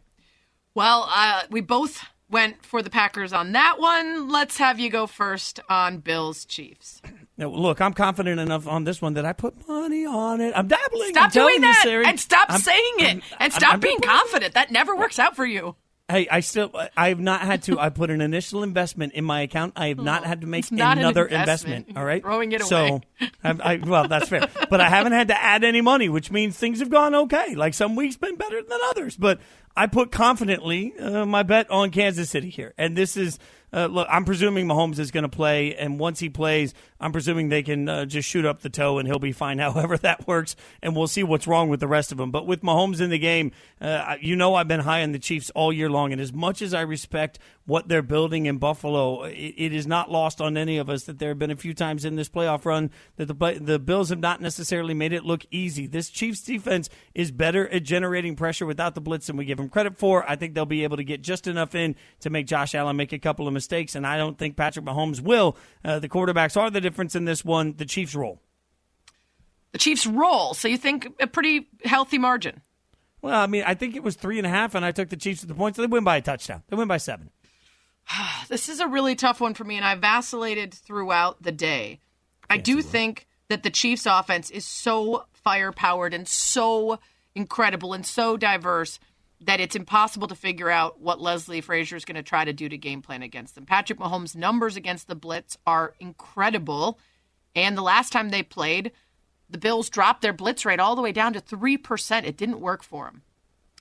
B: Well, uh, we both went for the Packers on that one. Let's have you go first on Bills Chiefs.
C: Now, look, I'm confident enough on this one that I put money on it. I'm dabbling.
B: Stop
C: I'm
B: doing
C: you,
B: that
C: Sari.
B: and stop
C: I'm-
B: saying it
C: I'm-
B: and
C: I'm-
B: stop being confident. That never works out for you.
C: Hey, I still, I've not had to. I put an initial investment in my account. I have not had to make
B: It's not an
C: another
B: investment.
C: investment. All right,
B: Throwing it
C: so,
B: away.
C: I'm, I, well, that's fair. But I haven't had to add any money, which means things have gone okay. Like some weeks been better than others, but I put confidently uh, my bet on Kansas City here, and this is. Uh, look, I'm presuming Mahomes is going to play, and once he plays, I'm presuming they can uh, just shoot up the toe, and he'll be fine. However that works, and we'll see what's wrong with the rest of them. But with Mahomes in the game, uh, you know I've been high on the Chiefs all year long, and as much as I respect what they're building in Buffalo, it, it is not lost on any of us that there have been a few times in this playoff run that the the Bills have not necessarily made it look easy. This Chiefs defense is better at generating pressure without the blitz than we give them credit for. I think they'll be able to get just enough in to make Josh Allen make a couple of mistakes, and I don't think Patrick Mahomes will. Uh, the quarterbacks are the difference in this one. The Chiefs roll.
B: The Chiefs roll, so you think a pretty healthy margin.
C: Well, I mean, I think it was three and a half, and I took the Chiefs with the points. So they win by a touchdown. They win by seven.
B: This is a really tough one for me, and I vacillated throughout the day. I do think that the Chiefs' offense is so firepowered and so incredible and so diverse that it's impossible to figure out what Leslie Frazier is going to try to do to game plan against them. Patrick Mahomes' numbers against the blitz are incredible, and the last time they played, the Bills dropped their blitz rate all the way down to 3%. It didn't work for them.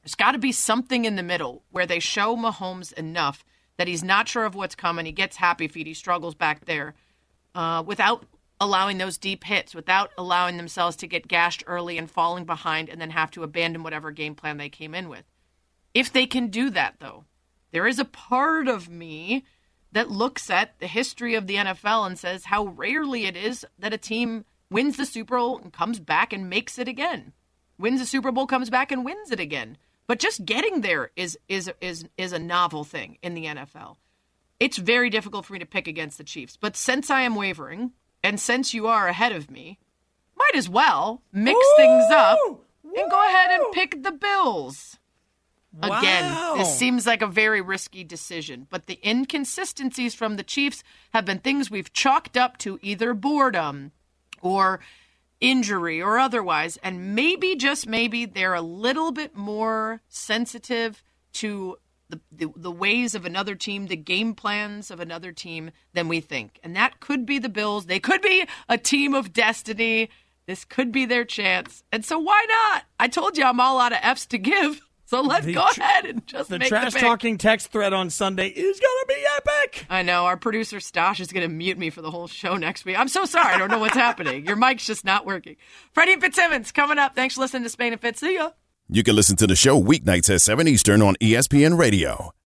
B: There's got to be something in the middle where they show Mahomes enough that he's not sure of what's coming. He gets happy feet. He struggles back there uh, without allowing those deep hits, without allowing themselves to get gashed early and falling behind and then have to abandon whatever game plan they came in with. If they can do that, though, there is a part of me that looks at the history of the NFL and says how rarely it is that a team wins the Super Bowl and comes back and makes it again. Wins the Super Bowl, comes back and wins it again. But just getting there is is is is a novel thing in the NFL. It's very difficult for me to pick against the Chiefs. But since I am wavering, and since you are ahead of me, might as well mix things up and go ahead and pick the Bills. Again, this seems like a very risky decision, but the inconsistencies from the Chiefs have been things we've chalked up to either boredom or injury or otherwise. And maybe, just maybe, they're a little bit more sensitive to the, the, the ways of another team, the game plans of another team than we think. And that could be the Bills. They could be a team of destiny. This could be their chance. And so why not? I told you I'm all out of F's to give. So let's
C: The
B: go
C: tr-
B: ahead and just
C: The
B: make
C: trash
B: the pick.
C: talking text thread on Sunday is going to be epic.
B: I know. Our producer Stosh is going to mute me for the whole show next week. I'm so sorry. I don't know what's happening. Your mic's just not working. Freddie and Fitzsimmons coming up. Thanks for listening to Spain and Fitz. See ya.
A: You can listen to the show weeknights at 7 Eastern on ESPN Radio.